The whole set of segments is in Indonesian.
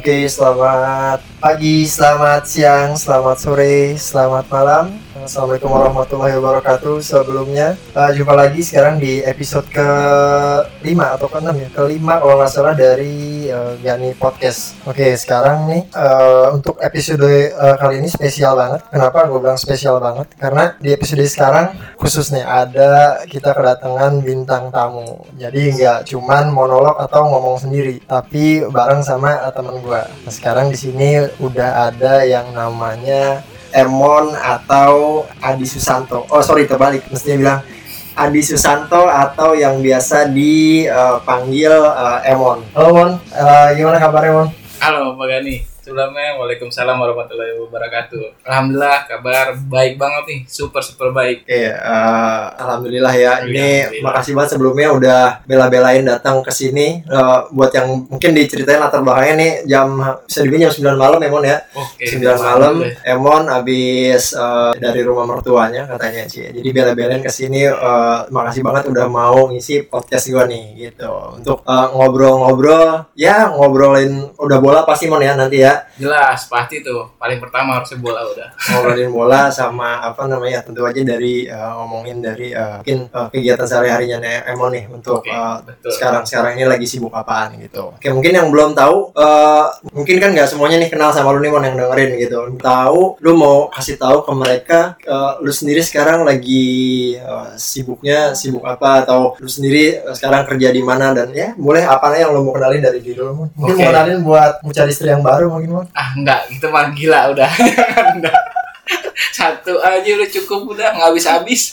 Oke, selamat pagi, selamat siang, selamat sore, selamat malam. Assalamualaikum warahmatullahi wabarakatuh. Sebelumnya, uh, jumpa lagi sekarang di episode ke 5 atau ke 6 ya? Kelima kalau nggak salah dari uh, Gani Podcast. Oke, sekarang nih uh, untuk episode uh, kali ini spesial banget. Kenapa gue bilang spesial banget? Karena di episode sekarang khususnya ada kita kedatangan bintang tamu. Jadi nggak cuman monolog atau ngomong sendiri, tapi bareng sama uh, teman gue. Nah, sekarang di sini udah ada yang namanya Ermon atau Adi Susanto. Oh sorry terbalik, mestinya bilang Adi Susanto atau yang biasa dipanggil uh, Emon. Halo Mon, uh, gimana kabarnya Mon? Halo Pak Gani, sebelumnya Waalaikumsalam warahmatullahi wabarakatuh. Alhamdulillah kabar baik banget nih, super super baik. Iya, uh, alhamdulillah ya. Ini makasih banget sebelumnya udah bela-belain datang ke sini. Uh, buat yang mungkin diceritain latar belakangnya nih jam bisa dibilang jam 9 malam Emon ya. Oke. 9 malam Emon habis uh, dari rumah mertuanya katanya sih. Jadi bela-belain ke sini uh, makasih banget udah mau ngisi podcast gua nih gitu. Untuk uh, ngobrol-ngobrol ya ngobrolin udah bola pasti Mon ya nanti ya. Jelas pasti tuh paling pertama harusnya bola udah. ngobrolin bola sama apa namanya tentu aja dari uh, ngomongin dari uh, mungkin uh, kegiatan sehari-harinya nih, Emon nih untuk Oke, uh, betul. sekarang sekarang ini lagi sibuk apaan gitu. Oke mungkin yang belum tahu uh, mungkin kan nggak semuanya nih kenal sama lu nih Mon yang dengerin gitu. Tahu lu mau kasih tahu ke mereka uh, lu sendiri sekarang lagi uh, sibuknya sibuk apa atau lu sendiri uh, sekarang kerja di mana dan ya boleh apa yang lu mau kenalin dari diri lu. Mungkin Oke. mau kenalin buat mencari istri yang baru mungkin Mon. Ah enggak, itu mah gila udah. Enggak. Satu aja udah cukup udah nggak habis habis.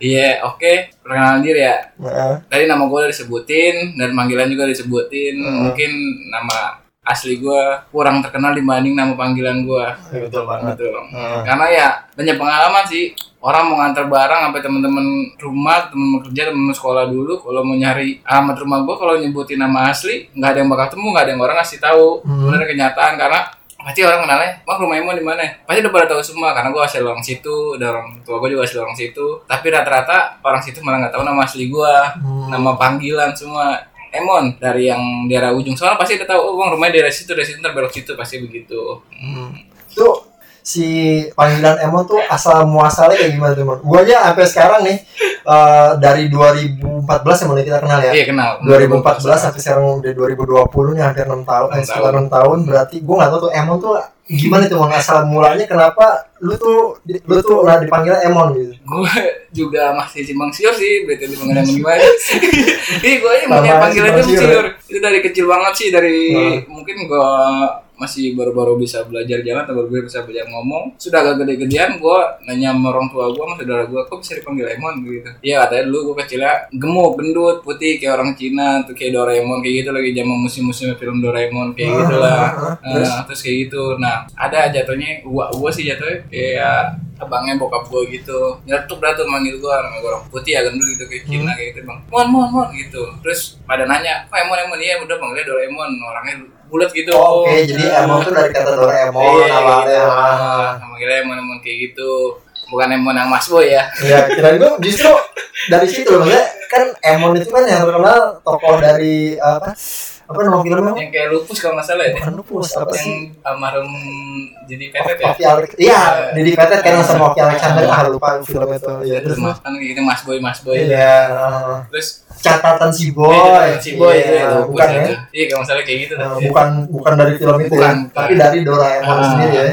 Iya oke perkenalan diri ya. Nah, Tadi nama gue udah disebutin dan panggilan juga disebutin. Mungkin nama asli gue kurang terkenal dibanding nama panggilan gue. betul banget. Betul. Hmm. Karena ya banyak pengalaman sih. Orang mau ngantar barang sampai temen-temen rumah, temen kerja, temen sekolah dulu. Kalau mau nyari alamat rumah gua, kalau nyebutin nama asli, nggak ada yang bakal temu, nggak ada yang orang ngasih tahu. Hmm. Bener kenyataan karena pasti orang kenalnya, wah rumah Emon di mana? Pasti udah pada tahu semua karena gua asli orang situ, dan orang tua gua juga asli orang situ. Tapi rata-rata orang situ malah nggak tahu nama asli gua, Hmm. nama panggilan semua. Emon dari yang daerah ujung soalnya pasti udah tahu oh bang rumahnya daerah situ dari situ ntar belok situ pasti begitu Hmm. Itu si panggilan Emon tuh asal muasalnya kayak gimana tuh, Mon? Gua aja sampai sekarang nih eh, dari 2014 ya mulai kita kenal ya. iya kenal 2014 sampai sekarang udah 2020 nih hampir 6 tahun, eh, Enam sekitar 6 tahun berarti gua nggak tahu tuh Emon tuh gimana tuh Mon asal mulanya kenapa lu tuh lu tuh nah dipanggil Emon gitu. gue juga masih simpang siur sih bete di pengen gimana iya gue aja punya Namanya panggilan simpang itu siur, siur itu dari kecil banget sih dari Nah. mungkin gue masih baru-baru bisa belajar jalan atau baru bisa belajar ngomong sudah agak gede-gedean gue nanya sama orang tua gue sama saudara gue kok bisa dipanggil Emon gitu iya katanya dulu gue kecilnya gemuk gendut putih kayak orang Cina tuh kayak Doraemon kayak gitu lagi zaman musim-musim film Doraemon kayak gitu lah Terus? Nah, terus kayak gitu. Nah, ada jatuhnya gua gua sih jatuhnya kayak abangnya bokap gua gitu. Nyetuk dah tuh manggil gua nama gua orang putih ya gendut gitu kayak Cina kayak gitu, Bang. Mon, mon, mon gitu. Terus pada nanya, "Kok Emon Emon iya udah panggilnya Doraemon." Orangnya bulat gitu. Oh, Oke, jadi Emon tuh dari kata Doraemon Iya, awalnya. gitu. Ah. Manggilnya Emon Emon kayak gitu. Bukan Emon yang Mas Boy ya. Ya, kira itu justru dari situ loh, kan Emon itu kan yang terkenal tokoh dari apa? Apa nama filmnya? Yang kayak lupus kalau nggak salah ya. Bukan lupus, apa Yang sih? almarhum jadi petet ya. Oki Alex, iya, Petet kan yang sama Oki Alexander, ah lupa film itu, ya terus kan kayak gitu Mas Boy, Mas Boy. Iya, ah. Terus catatan si boy, Iya, si boy itu Iya, ya, bukan ya? Iya, kalau masalah kayak gitu. Nah, tapi- bukan bukan dari film itu bukan. tapi dari Doraemon Ah, sendiri ya.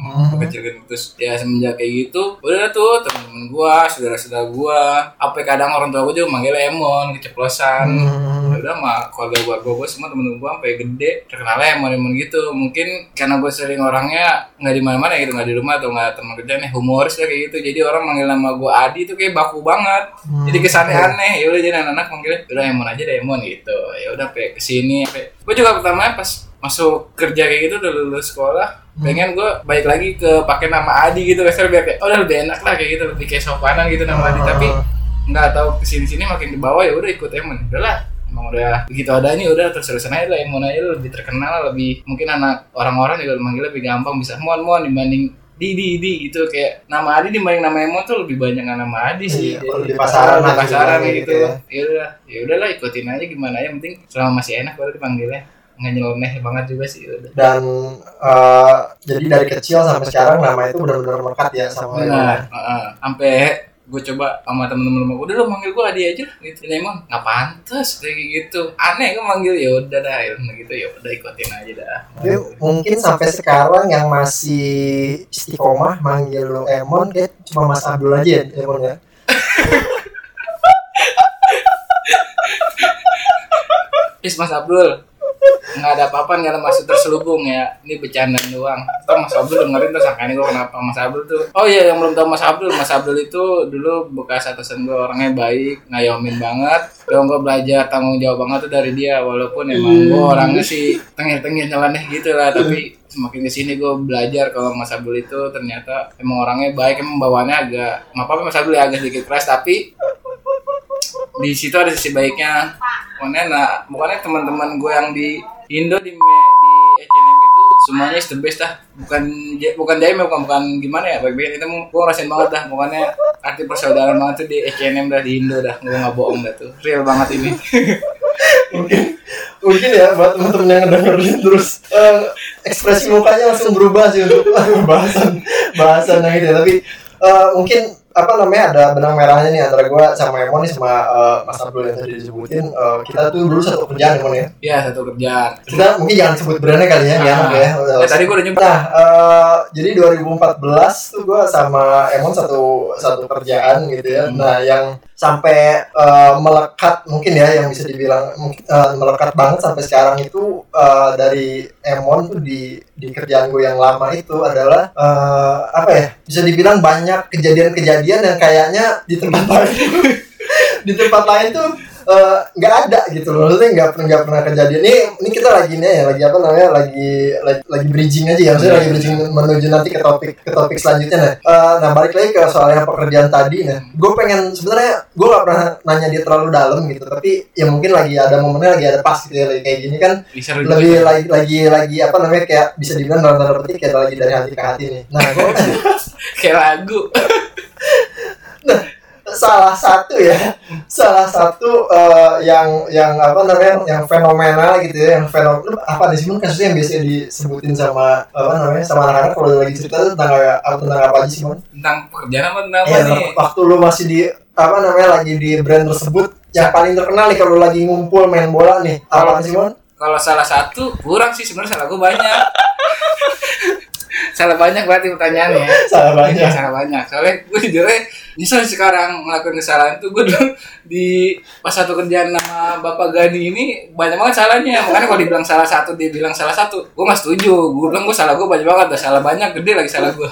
Hmm. kecil gitu terus ya semenjak kayak gitu udah tuh temen-temen gua saudara-saudara gua apa kadang orang tua gua juga manggil Emon keceplosan Hmm. Udah mah keluarga gua gua, gua semua temen-temen gua sampai gede terkenal Emon Emon gitu mungkin karena gua sering orangnya nggak di mana-mana gitu nggak di rumah atau nggak teman kerja nih humoris lah kayak gitu jadi orang manggil nama gua Adi tuh kayak baku banget Hmm. jadi kesannya aneh ya udah jadi anak-anak manggilnya udah Emon aja deh Emon gitu ya udah kayak ke sini sampai gue juga pertama pas masuk kerja kayak gitu udah lulus sekolah pengen gue balik lagi ke pakai nama Adi gitu kasar biar kayak oh udah lebih enak lah kayak gitu lebih kayak sopanan gitu nama Adi. Tapi nggak tahu ke sini sini makin di bawah ya udah ikut Emon udahlah emang udah begitu adanya udah terus terusan aja lah Emon aja lebih terkenal lebih mungkin anak orang-orang juga manggil lebih gampang bisa Mon Mon dibanding di di di gitu kayak nama Adi dibanding nama Emon tuh lebih banyak nama Adi sih. Iya, kalau di pasaran di lah pasaran gitu gitu. ya. ya udah ya udahlah ikutin aja gimana ya penting selama masih enak baru dipanggilnya nggak nyeleneh banget juga sih udah. Dan eh, jadi dari kecil sampai sekarang nama itu benar-benar melekat ya sama benar Heeh. sampai gue coba sama temen-temen udah lo manggil gue Adi aja gitu. Lemon nggak pantas kayak gitu. Aneh gue manggil ya udah dah ya udah gitu ya udah ikutin aja dah. Tapi mungkin sampai sekarang yang masih istiqomah manggil lo Emon kayak cuma Mas Abdul aja ya Emon ya. Is Mas Abdul nggak ada apa-apa nggak ada maksud terselubung ya. Ini bercandaan doang. Ntar Mas Abdul dengerin terus sangkain gue kenapa Mas Abdul tuh. Oh iya yang belum tahu Mas Abdul Mas Abdul itu dulu bekas atasan gue orangnya baik ngayomin banget. Dan gue belajar tanggung jawab banget tuh dari dia walaupun emang gue orangnya sih tengil-tengil nyeleneh gitu lah tapi semakin ke sini gue belajar kalau Mas Abdul itu ternyata emang orangnya baik emang bawaannya agak apa-apa Mas Abdul ya agak sedikit keras tapi di situ ada sisi baiknya. Makanya nah makanya teman-teman gue yang di Indo di di H&M itu semuanya is the best dah. Bukan bukan jaim bukan bukan gimana ya baik-baik. Itu gue ngerasain banget dah. Makanya arti persaudaraan banget tuh di H&M dah di Indo dah. Gue nggak bohong dah tuh. Real banget ini. Mungkin mungkin ya buat teman-teman yang dengerin terus eh, ekspresi mukanya langsung berubah sih untuk bahasan bahasan yang itu ya. tapi eh, mungkin apa namanya ada benang merahnya nih antara gua sama Emon nih sama eh, Mas Abdul yang tadi disebutin Eh, kita tuh dulu satu kerjaan Emon ya ya satu kerjaan kita mungkin jangan sebut brandnya kali ya Ah. ya, Enak ya. tadi gue udah nyebut Nah, eh, jadi 2014 tuh gue sama Emon satu satu kerjaan gitu ya. Nah, yang sampai eh, melekat mungkin ya yang bisa dibilang eh, melekat banget sampai sekarang itu eh, dari Emon tuh di di kerjaan gue yang lama itu adalah eh, apa ya? Bisa dibilang banyak kejadian-kejadian yang kayaknya di tempat lain di tempat lain tuh eh, nggak ada gitu loh. Maksudnya nggak pernah nggak pernah kejadian. Ini ini kita lagi nih ya lagi apa namanya lagi lagi, lagi bridging aja ya. Maksudnya lagi bridging menuju nanti ke topik ke topik selanjutnya nah Eh, nah balik lagi ke soal yang pekerjaan tadi nah gue pengen sebenarnya gue nggak pernah nanya dia terlalu dalam gitu tapi ya mungkin lagi ada momennya lagi ada pas gitu ya lagi kayak gini kan. Bisa lebih lagi lagi lagi apa namanya kayak bisa dibilang dalam tanda petik kayak lagi dari hati ke hati nih. Nah gue kayak lagu salah satu ya salah satu eh, yang yang apa namanya yang fenomenal gitu ya yang fenomenal apa sih Mon kasusnya yang biasanya disebutin sama apa namanya sama anak-anak kalau lagi cerita tuh tentang apa tentang apa aja sih Mon? tentang pekerjaan apa tentang apa Iya nih waktu lu masih di apa namanya lagi di brand tersebut yang paling terkenal nih kalau lagi ngumpul main bola nih apa sih Mon? kalau salah satu kurang sih sebenarnya salah gue banyak salah banyak berarti pertanyaannya. Salah banyak. salah banyak. Soalnya gue jujurnya nyesel sekarang ngelakuin kesalahan tuh. Gue dulu di pas satu kerjaan nama bapak Gani ini banyak banget salahnya. Makanya kalau dibilang salah satu dia bilang salah satu. Gue nggak setuju. Gue bilang gue salah gue banyak banget. Dah salah banyak gede lagi salah gue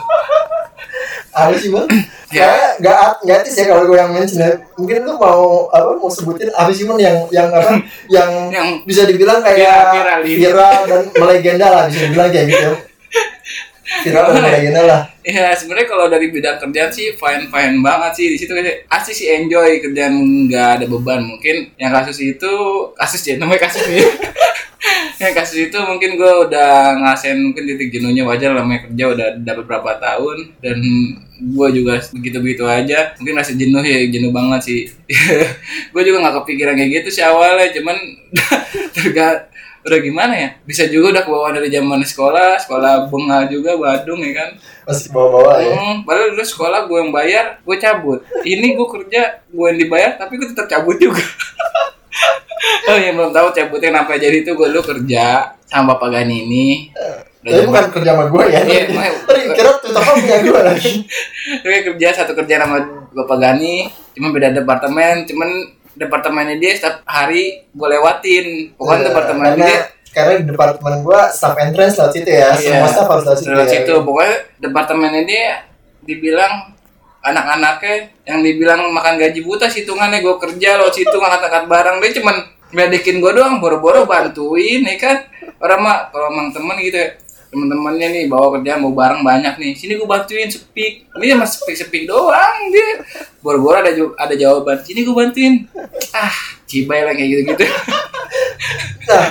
Apa sih Mon? Ya. Nggak nggak etis ya kalau gue yang mention ya. Mungkin lu mau apa mau sebutin apa sih yang yang apa yang yang bisa dibilang kayak Viral- viral viral dan melegenda lah bisa dibilang kayak gitu viral dan melegenda lah. Ya sebenarnya kalau dari bidang kerjaan sih fine fine banget sih. Di situ kayak asli sih enjoy kerjaan nggak ada beban. Mungkin yang kasus itu kasus ya namanya kasus nih yang kasus itu mungkin gue udah ngerasain mungkin titik jenuhnya wajar lah namanya kerja udah dapat berapa tahun. Dan gue juga begitu begitu aja. Mungkin masih jenuh ya jenuh banget sih. Gue juga nggak kepikiran kayak gitu sih awalnya cuman terga udah gimana ya? Bisa juga udah kebawa dari zaman sekolah sekolah bengal juga Badung ya kan? Masih bawa-bawa ya? Hmm, padahal dulu sekolah gue yang bayar, gue cabut. Ini gue kerja, gue yang dibayar, tapi gue tetap cabut juga. oh yang belum tahu cabutnya kenapa jadi itu gue dulu kerja sama Bapak Gani ini. Udah tapi bukan kerja sama gue ya. Iya, tadi kira tutup punya gue lagi Gue kerja satu kerja sama Bapak Gani, cuma beda departemen, cuman departemennya dia setiap hari gue lewatin. Pokoknya Eh, departemen karena dia karena departemen gue staff entrance lewat situ ya Iya, semua staff harus lewat situ lewat ya. situ. Pokoknya departemennya dia dibilang anak-anaknya yang dibilang makan gaji buta hitungannya gue kerja lo situ ngangkat-ngangkat barang dia cuman ngeledekin gue doang boro-boro bantuin ya kan orang mah kalau emang temen gitu ya temen-temennya nih bawa kerjaan mau barang banyak nih. Sini gue bantuin sepik. Ini emang sepik sepik doang dia. Boro-boro ada ada jawaban. Sini gue bantuin. Ah cibai lah kayak gitu gitu nah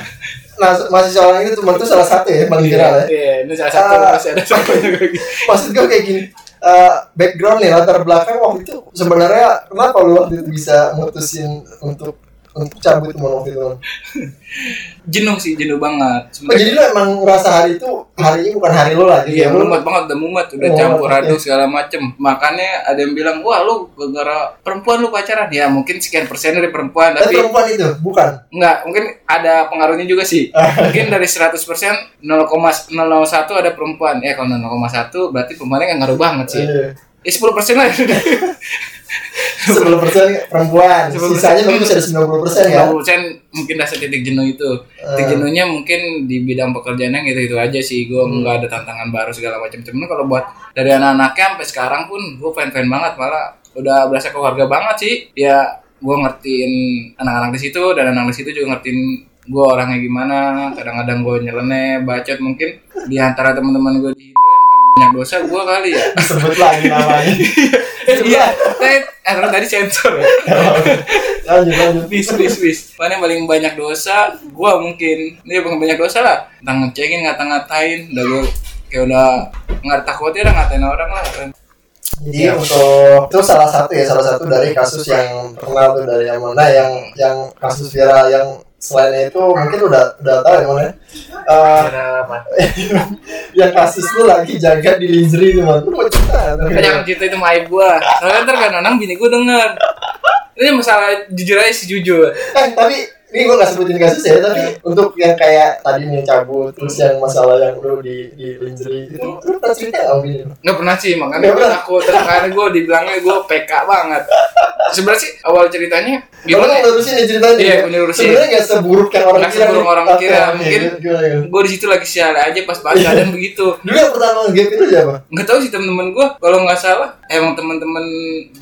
nah masih soal itu cuma itu salah satu ya paling viral ya. Iya, ini salah satu Ah. masih ada satu lagi. maksud gue kayak gini eh, background nih latar belakang waktu itu sebenarnya kenapa lu waktu itu bisa mutusin untuk untuk cabut mon waktu itu Mon? jenuh sih jenuh banget Oh, jadi lu emang ngerasa hari itu hari ini bukan hari lu lagi Iya, ya lu mumet banget, udah mumet, udah campur aduk segala macem. Makanya ada yang bilang, wah lu gara-gara perempuan lu pacaran. Ya mungkin sekian persen dari perempuan, tapi tapi perempuan itu bukan enggak, mungkin ada pengaruhnya juga sih. mungkin dari 100 persen 0,001 ada perempuan. Ya kalau 0,1 berarti perempuannya nggak ngaruh banget sih. Iya. Ya 10 persen lah. sepuluh persen perempuan 10%. sisanya mungkin bisa ada sembilan puluh persen ya 50 persen mungkin rasa titik jenuh itu. Titik Eh. jenuhnya mungkin di bidang pekerjaannya gitu-gitu aja sih. Gue Hmm. nggak ada tantangan baru segala macam. Cuman kalau buat dari anak-anaknya sampai sekarang pun gue fan-fan banget malah udah berasa keluarga banget sih. Ya gue ngertiin anak-anak di situ dan anak di situ juga ngertiin gue orangnya gimana. Kadang-kadang gue nyeleneh, bacot mungkin di antara teman-teman gue di yang dosa gue kali ya. sebut lagi namanya. Iya, tadi, eh, tadi sensor ya. lanjut lanjut. Bis bis bis mana yang paling banyak dosa? Gua mungkin. Dia paling banyak dosa lah. Tentang ngecekin ngata-ngatain. Udah gua kayak udah nggak takutnya udah ngatain orang lah Jadi untuk itu salah satu ya salah satu dari kasus yang terkenal tuh dari yang mana yang yang kasus viral yang selain itu mungkin udah udah tahu yang mana ya? Eh, yang kasus lu lagi jaga di lingerie tuh man lu mau cerita? Jangan cerita itu ibu gua. Soalnya ntar kan orang bini gua denger. Ini masalah jujur aja sih jujur. Eh tapi ini gue gak sebutin kasus ya tapi untuk yang kayak tadi nih cabut terus yang masalah yang lu di di lingerie itu lu pernah cerita nggak Bini? nggak pernah sih makanya gue takut terus karena gue dibilangnya gue PK banget sebenarnya sih awal ceritanya Gimana gimana ya? ngurusin nih ceritanya? Iya, gua nerusin. Sebenarnya nggak seburuk yang orang Nggak kira. seburuk orang kira. Mungkin- gue di situ lagi sial aja pas banget keadaan begitu Dulu yang pertama gap itu siapa? nggak tahu sih temen-temen gue kalau nggak salah emang temen-temen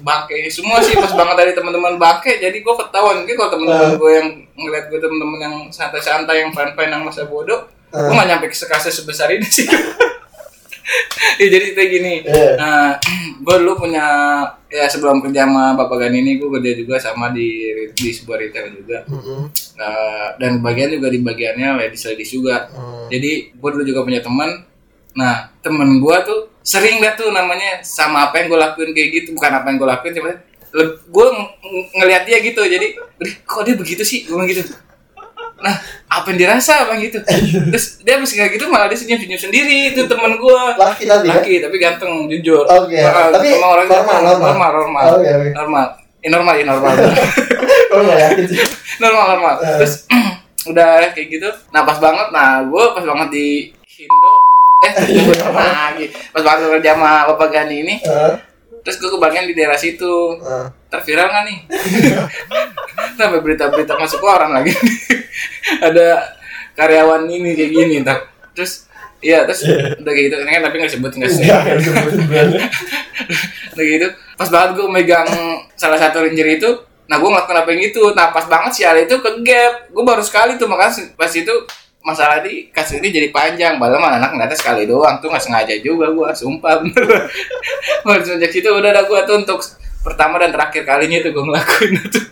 bangke semua sih pas banget dari temen-temen bangke jadi gue ketahuan mungkin kalau temen-temen Ah. gue yang ngeliat gue temen-temen yang santai-santai yang fine-fine yang masa bodoh Ah. gue nggak nyampe ke kasus sebesar ini sih ya jadi kayak gini Iya. nah gue dulu punya ya sebelum kerja sama bapak Gani ini gue kerja juga sama di di sebuah retail juga Mm-mm. Nah, dan bagian juga di bagiannya ladies ladies juga Hmm. jadi gue dulu juga punya teman nah temen gue tuh sering dah tuh namanya sama apa yang gue lakuin kayak gitu bukan apa yang gue lakuin cuma gue ngelihat dia gitu jadi "Ih, kok dia begitu sih? Gue gitu. Nah apa yang dirasa? Bang gitu. Terus dia habis kayak gitu malah dia senyum senyum sendiri itu temen gue Laki tapi ya? laki tapi ganteng jujur. Oke, Nah, tapi sama orang normal, normal. normal normal. Oke, oke. normal. Eh, normal ya normal. Yakin sih. normal normal. Eh. terus udah kayak gitu. Nah pas banget nah gue pas banget di Indo eh lagi pas banget kerja sama bapak Gani ini. Eh, terus gue kebagian di daerah situ. Eh. ntar viral nggak nih? Sampai berita-berita masuk koran lagi. Ada karyawan ini kayak gini ntar. Terus Iya, terus udah kayak gitu, kan tapi nggak sebut nggak brandnya. Udah gitu, pas banget gue megang salah satu ranger itu, nah gue ngelakuin apa yang itu, nah pas banget si Ali itu ke gap, gue baru sekali tuh makanya pas itu masalah di ini jadi panjang, padahal mah anak ngeliatnya sekali doang tuh nggak sengaja juga gue, sumpah bener. Sejak situ udah ada gue tuh untuk pertama dan terakhir kalinya tuh gue ngelakuin itu.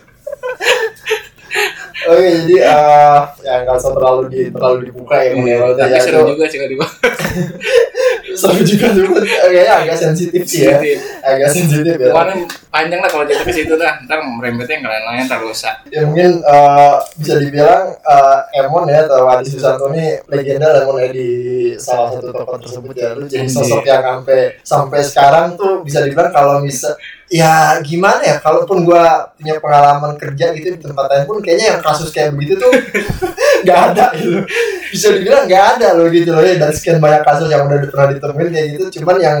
Oke, jadi eh ya nggak usah terlalu di terlalu dibuka ya. Iya, tapi ya, seru itu juga sih kalau dibahas. Seru juga cuma kayaknya agak sensitif sih ya. Agak sensitif ya. Pokoknya panjang lah kalau jatuh ke situ dah, ntar merembetnya yang lain-lain rusak. ya mungkin eh, bisa dibilang eh, Emon ya atau Adi Susanto ini legenda Emon ya di salah satu tokoh tersebut ya lu jadi sosok yang sampai sampai sekarang tuh bisa dibilang kalau bisa ya gimana ya kalaupun gua punya pengalaman kerja gitu di tempat lain pun kayaknya yang kasus kayak begitu tuh nggak ada gitu. Bisa dibilang nggak ada loh gitu loh ya dari sekian banyak kasus yang udah pernah ditemuin kayak gitu. Cuman yang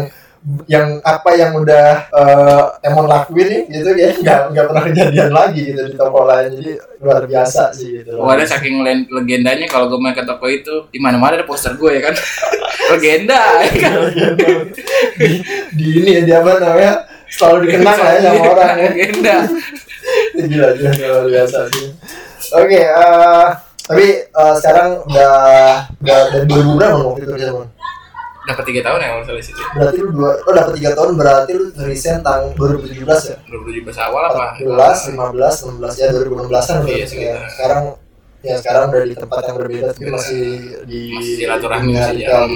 yang apa yang udah eh, Emon lakuin nih gitu ya nggak nggak pernah kejadian lagi gitu di toko lain. Jadi luar biasa sih gitu Oh, ada saking legendanya kalau gue main ke toko itu di mana mana ada poster gue ya kan? Legenda ya kan? Di, di ini ya dia apa namanya? Selalu dikenang lah ya sama orang ya. legenda. Gila gila luar biasa sih oke eh, tapi eh, sekarang udah udah dari 2000 berapa waktu itu kerja Mon? dapat tiga tahun ya kalau salah situ berarti lu dua oh dapat tiga tahun berarti lu resign tahun 2017 ya 2017 awal apa 14, 15, 16 ya 2016 kan Iya, ya. Sekarang ya sekarang udah di tempat yang berbeda tapi masih di silaturahmi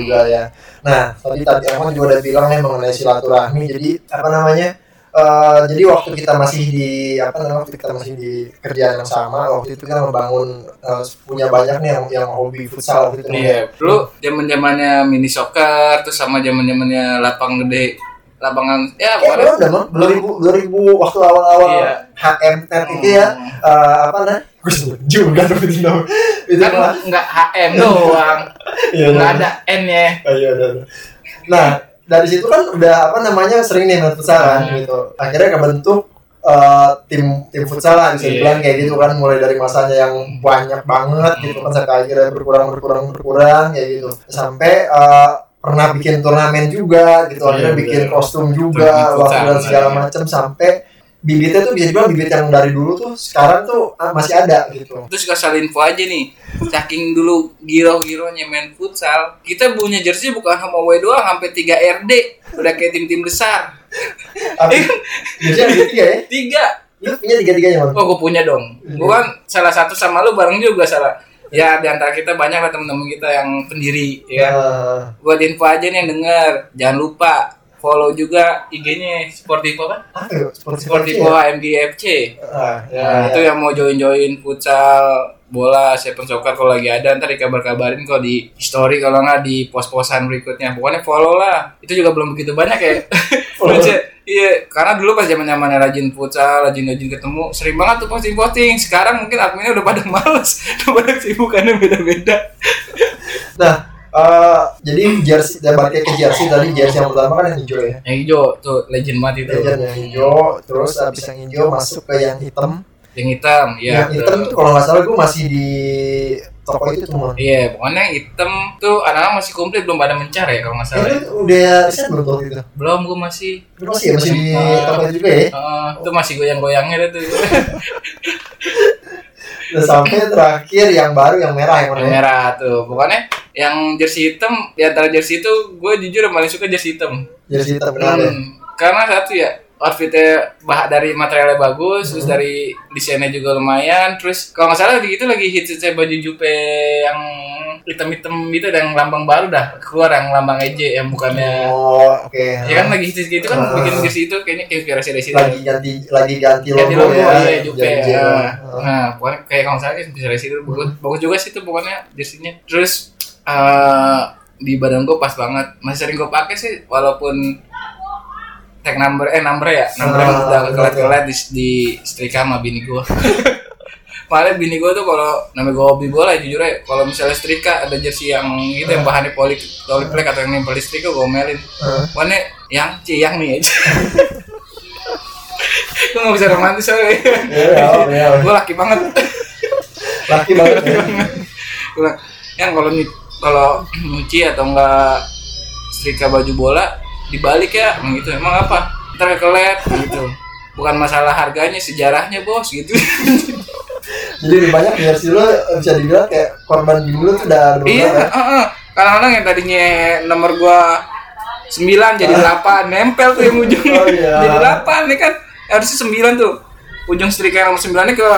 juga ya. Nah, tadi tadi Emang juga udah bilang nih mengenai silaturahmi. Jadi apa namanya? Eh, jadi waktu kita masih di apa namanya waktu kita masih di kerjaan yang sama waktu itu kan membangun eh, punya banyak nih yang yang hobi futsal gitu Iya, dulu zaman zamannya mini soccer, terus sama zaman zamannya lapang gede, lapangan ya Ya, pokoknya belum udah, Bang. 2000, 2000 waktu awal-awal Iya. HM net itu ya, eh, apa nah? Gue sebut juga itu nama. Itu kan nggak HM doang, Iya, nggak iya. ada N ya. Oh, iya, iya, iya. Nah, dari situ kan udah apa namanya sering nih main futsal kan Hmm. gitu. Akhirnya kebentuk eh, tim tim futsal lah bisa Iya. dibilang kayak gitu kan mulai dari masanya yang banyak banget gitu kan sampai akhirnya berkurang berkurang berkurang kayak gitu sampai eh, pernah bikin turnamen juga gitu akhirnya Iya, bikin bener. kostum juga waktu dan segala iya. macam sampai bibitnya tuh bisa dibilang bibit yang dari dulu tuh sekarang tuh ah, masih ada gitu Terus kasih info aja nih, saking dulu giro-gironya main futsal, kita punya jersey bukan sama W doang, sampai 3 RD, udah kayak tim-tim besar. tapi biasanya ada tiga ya Tiga. lu punya tiga tiganya man Oh, gue punya dong. Gue kan salah satu sama lu bareng juga salah. Ya, di antara kita banyak lah temen-temen kita yang pendiri, ya. Eh, Buat info aja nih yang denger, jangan lupa follow juga IG-nya Sportivo kan? apa ya seperti Sportivo MGFC. ah, ya, Nah, ya. itu yang mau join-join futsal, bola, seven soccer kalau lagi ada ntar dikabar-kabarin kok di story kalau nggak di post-postan berikutnya. Pokoknya follow lah. Itu juga belum begitu banyak ya. Iya, karena dulu pas zaman-zamannya rajin futsal, rajin-rajin ketemu, sering banget tuh posting-posting. Sekarang mungkin adminnya udah pada males, udah pada sibukannya beda-beda. Nah, eh, jadi jersey, dan balik ke jersey tadi jersey yang pertama kan yang hijau ya. Yang hijau tuh legend banget itu. Legend yang hijau, terus habis yang hijau masuk ke yang hitam. Yang hitam, ya. yang hitam itu kalau nggak salah gue masih di toko itu tuh mon. Iya, pokoknya yang hitam tuh anak-anak masih komplit belum pada mencar ya kalau nggak salah. ya. Itu udah riset belum tuh itu? Belum, gue masih masih ya, masih di toko itu juga ya. Itu masih goyang-goyangnya deh tuh. Dan sampai terakhir yang baru yang merah yang? Yang ya? merah tuh. Pokoknya yang jersey hitam di antara jersey itu gue jujur paling suka jersey hitam. Jersey hitam kenapa? ya? Hmm, karena satu ya outfitnya bah dari materialnya bagus, terus dari desainnya juga lumayan, terus kalau nggak salah di itu lagi hits saya baju jupe yang hitam-hitam gitu dan lambang baru dah keluar yang lambang EJ yang bukannya Oh, oke. ya kan lagi hits gitu kan Ah. bikin jersey itu kayaknya kayak inspirasi dari situ. lagi ganti lagi ganti logo, Ganti logo ya. iya Jupe. Janji, ya. ah. Nah, pokoknya kayak kalau misalnya inspirasi itu bagus, bagus juga sih itu pokoknya jersey-nya. Terus eh di badan gue pas banget. Masih sering gue pakai sih walaupun tag number eh number ya, number Ah, udah betul. kelet-kelet di, di setrika sama bini gue. Malah bini gue tuh kalau namanya gue hobi bola ya jujur ya kalau misalnya setrika ada jersey yang gitu yang bahannya poli polyplek atau yang nempel di setrika gue omelin Ah. Pokoknya yang ciyang nih aja Gue gak bisa romantis soalnya Iya, iya. Gue laki banget Laki banget ya. Gue bilang, yang kalau ny- kalau nyuci atau enggak setrika baju bola dibalik ya emang gitu. Emang apa? Ntar kelet gitu. Bukan masalah harganya sejarahnya bos gitu. Jadi banyak jersey lo bisa dibilang kayak korban dulu tuh udah ada iya ya. heeh. kadang-kadang yang tadinya nomor gua 9 jadi 8 nempel tuh yang ujungnya. Oh, iya. jadi 8 nih kan harusnya 9 tuh. Ujung setrika yang nomor 9 nya ke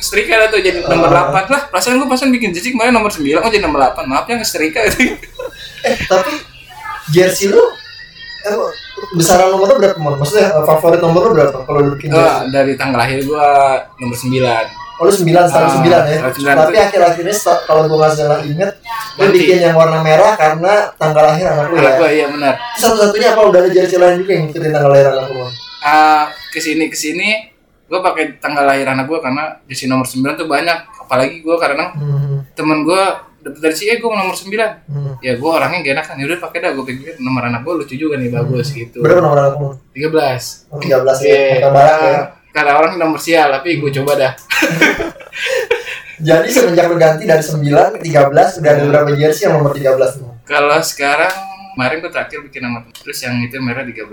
setrika dah tuh jadi nomor Ah. 8 lah. Perasaan gua pasan bikin jersey kemarin nomor 9 oh jadi nomor 8 maaf ya nggak setrika Eh, tapi jersey lu besaran nomornya berapa? Mon? Maksudnya eh, favorit nomor berapa kalau lu bikin Oh, dari tanggal lahir gua nomor 9 Oh, lu 9, standar Ah, 9 ya. standar 9 Tapi akhir-akhirnya kalau gua nggak salah inget, lu bikin yang warna merah karena tanggal lahir anak lu ya. gua iya benar Satu-satunya apa udah ada jersey lain juga yang ngikutin tanggal lahir anak lu? Ah, ke sini ke sini gua pakai tanggal lahir anak gua karena jersey nomor 9 tuh banyak apalagi gua karena Hmm. temen gua dapet dari eh gua mau nomor 9 Hmm. ya gue orangnya gak enak kan yaudah pakai dah gue pikir nomor anak gue lucu juga nih bagus gitu Berapa nomor anak lu? 13 Oh, 13 ya. Iya. Ya. kata orang nomor sial tapi gue coba dah Jadi semenjak lu ganti dari 9 ke 13 udah ada berapa jersey yang nomor 13 tuh? kalau sekarang kemarin gue terakhir bikin nama terus yang itu merah 13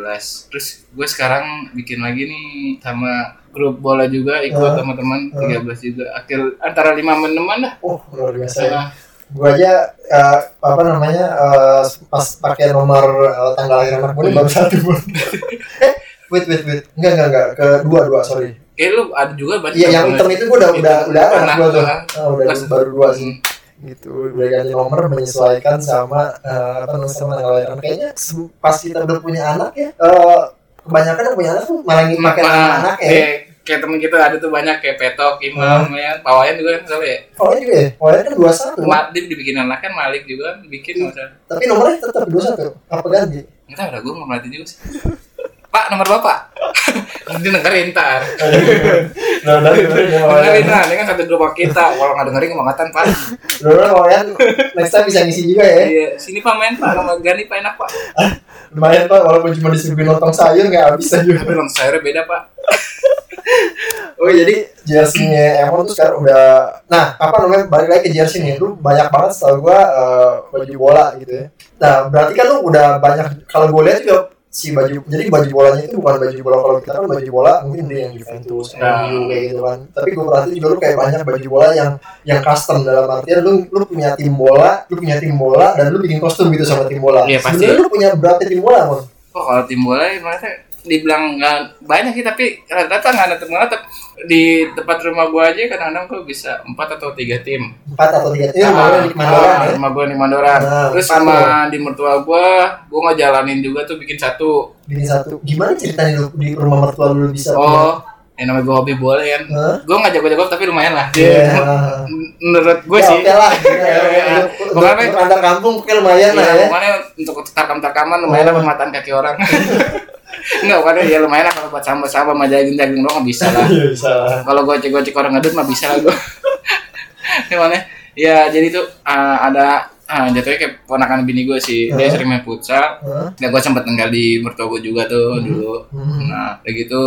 terus gue sekarang bikin lagi nih sama grup bola juga ikut Ah. sama teman Ah. 13 juga akhir antara lima teman dah Oh, luar biasa ya. Gua aja eh, apa namanya eh, pas pakai nomor eh, tanggal lahir anak gua ini baru satu Bun. eh, wait wait wait. Enggak enggak enggak. Ke dua dua sorry. kayak lu ada juga banyak Iya, yang hitam itu gua udah udah udah anak gua tuh. Ah, udah Pas- baru dua sih. Gitu. Udah ganti nomor menyesuaikan sama eh, apa namanya sama tanggal lahir anak. Kayaknya pas kita udah punya anak ya eh, kebanyakan yang punya anak tuh malah pakai nama anak ya. Kayak, temen kita ada tuh banyak kayak Petok, Imam, ya, Pawayan juga kan misalnya ya. Oh juga ya, oh kan dua satu. Ma- dia dibikin anak kan Malik juga bikin masa. Tapi nomornya tetap dua satu. Apa ganti? Enggak tahu, udah gue nggak merhatiin juga sih. Pak, nomor bapak. dia dengerin ntar. Nah, dari Dengerin nah, ini kan satu grup kita. Kalau nggak dengerin kemangatan pak. Dulu kalian next time bisa ngisi juga ya. Iya, sini pak main pak, nama Gani pak enak pak. Lumayan pak, walaupun cuma disuguhin lontong sayur nggak habis aja. Tapi long sayurnya beda pak. Oh jadi jersey-nya Emon tuh sekarang udah Nah apa namanya balik lagi ke jersey nih Lu banyak banget setahu gua eh, baju bola gitu ya Nah berarti kan lu udah banyak Kalau gue lihat juga si baju Jadi baju bolanya itu bukan baju bola Kalau kita kan baju bola mungkin dari yang Juventus, Nah. MU kayak gitu kan Tapi gue perhatiin juga lu kayak banyak baju bola yang Yang custom dalam artian lu, lu punya tim bola Lu punya tim bola dan lu bikin kostum gitu sama tim bola Iya, pasti. Sebenarnya lu punya berapa tim bola Mon? Oh kalau tim bola mereka dibilang nggak banyak sih tapi rata-rata nggak ada tim bola Tep- di tempat rumah gua aja kadang-kadang gua bisa empat atau tiga tim. Empat atau tiga tim lu di Mandoran ya? rumah gua di Mandoran Nah, terus sama di mertua gua gua ngejalanin juga tuh bikin satu. Bikin satu. Gimana ceritanya lu di rumah mertua lu bisa oh yang namanya gua hobi bola kan. Hah? gua nggak jago-jago tapi lumayan lah. Iya. menurut gue Ya, sih. Oke lah. Iya, iya. Untuk Pokoknya- antar kampung oke lumayan lah Iya, ya. pokoknya untuk tarkam-tarkaman lumayan lah pemataan kaki orang Enggak, pokoknya ya lumayan lah kalau buat sambal-sambal sama daging-daging doang bisa lah. Iya bisa. kalau gocek-gocek orang ngedut mah bisa lah gue gimana ya? Jadi tuh uh, ada uh, jatuhnya kayak ponakan bini gue sih. Dia sering main futsal. Dan gue sempet tinggal di mertua gue juga tuh dulu. Hmm. nah kayak gitu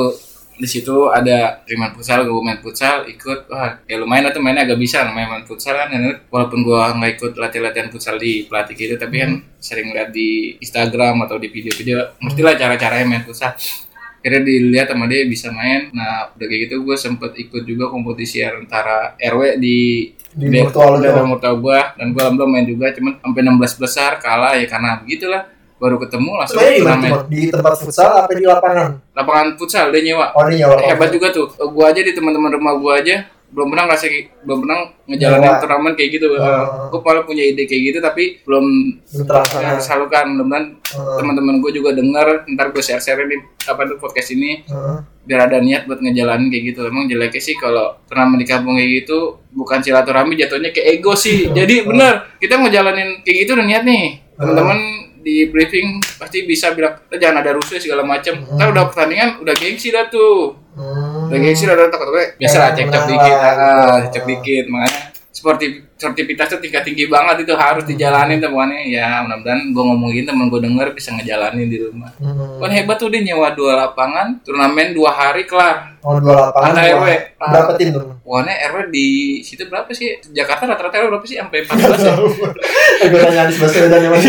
di situ ada main futsal gue main futsal ikut. Wah ya lumayan lah tuh mainnya agak bisa namanya main futsal kan. Dan walaupun gue nggak ikut latihan-latihan futsal di pelatih gitu tapi kan sering lihat di Instagram atau di video-video mestilah cara-caranya main futsal. Akhirnya dilihat sama dia bisa main. Nah udah kayak gitu gue sempet ikut juga kompetisi antara RW di Di mertua gue dan gue belum main juga cuman sampai 16 besar kalah ya karena begitulah baru ketemu langsung Sebenarnya di turnamen? Di tempat futsal apa di lapangan? lapangan futsal dia nyewa Oh ini nyawa. hebat juga tuh gua aja di teman-teman rumah gua aja belum pernah ngerasa belum pernah ngejalanin Nyewa. turnamen kayak gitu Oh. gua malah punya ide kayak gitu tapi belum Belum terlaksana. yang salurkan mudah-mudahan Oh. teman-teman gua juga denger ntar gue share-share di apa tuh podcast ini Heeh. biar ada niat buat ngejalanin kayak gitu emang jeleknya sih kalau turnamen di kampung kayak gitu bukan silaturahmi jatuhnya kayak ego sih jadi bener kita ngejalanin kayak gitu udah niat nih teman-teman di briefing pasti bisa bilang "Eh, jangan ada rusuh segala macam ntar udah pertandingan udah gengsi dah tuh Hmm. udah gengsi udah takut gue biasa lah cek cek menang dikit lah, ah, gitu. cek dikit makanya sportif sportivitas tuh tingkat tinggi banget itu harus dijalanin temannya ya mudah-mudahan gue ngomongin temen gue denger bisa ngejalanin di rumah Hmm. kan hebat tuh dia nyewa dua lapangan turnamen dua hari kelar Oh dua lapangan. Dua- RW. Berapa tim tuh? Pokoknya RW di situ berapa sih? Jakarta rata-rata RW berapa sih? Sampai 14 ya? Gue tanya Anies Baswedan yang mana?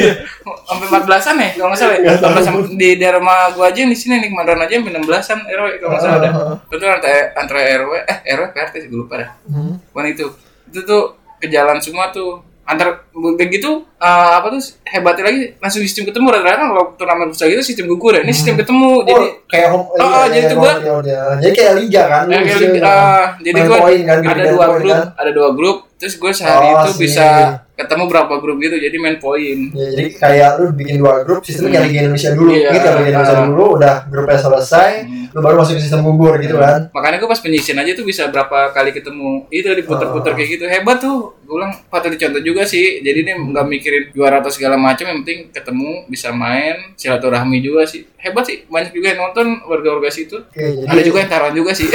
Sampai 14-an ya kalau nggak salah. ya? Nggak tahu. 14 -an. di daerah rumah gua aja di sini nih Mandaran aja sampai 16-an RW kalau nggak salah ada. Itu antara, antara RW eh RW PRT sih gue lupa dah. Hmm. Itu. Itu tuh ke jalan semua tuh antar begitu eh, apa tuh hebatnya lagi langsung sistem ketemu rata-rata kan kalau turnamen futsal gitu sistem gugur ya ini sistem ketemu jadi Oh, kayak home. Oh, oh, jadi tuh gua- Jadi kayak liga kan? Ya, kayak ah, jadi poin kan, ada dua grup, kan. ada dua grup, terus gue sehari Oh, itu sih. bisa ketemu berapa grup gitu, jadi main poin. Ya, jadi kayak lu bikin dua grup, sistemnya kayak Liga Indonesia dulu. Iya. Gitu ya, Liga Indonesia Ah. dulu, udah grupnya selesai, Hmm. lu baru masuk ke sistem gugur gitu kan. Makanya gue pas penyisian aja tuh bisa berapa kali ketemu, itu diputer-puter Oh. kayak gitu, hebat tuh. Gue bilang patut dicontoh juga sih, jadi ini nggak mikirin juara atau segala macam, yang penting ketemu, bisa main, silaturahmi juga sih. Hebat sih, banyak juga yang nonton warga-warga situ. Oke, jadi Ada juga yang taruhan juga sih.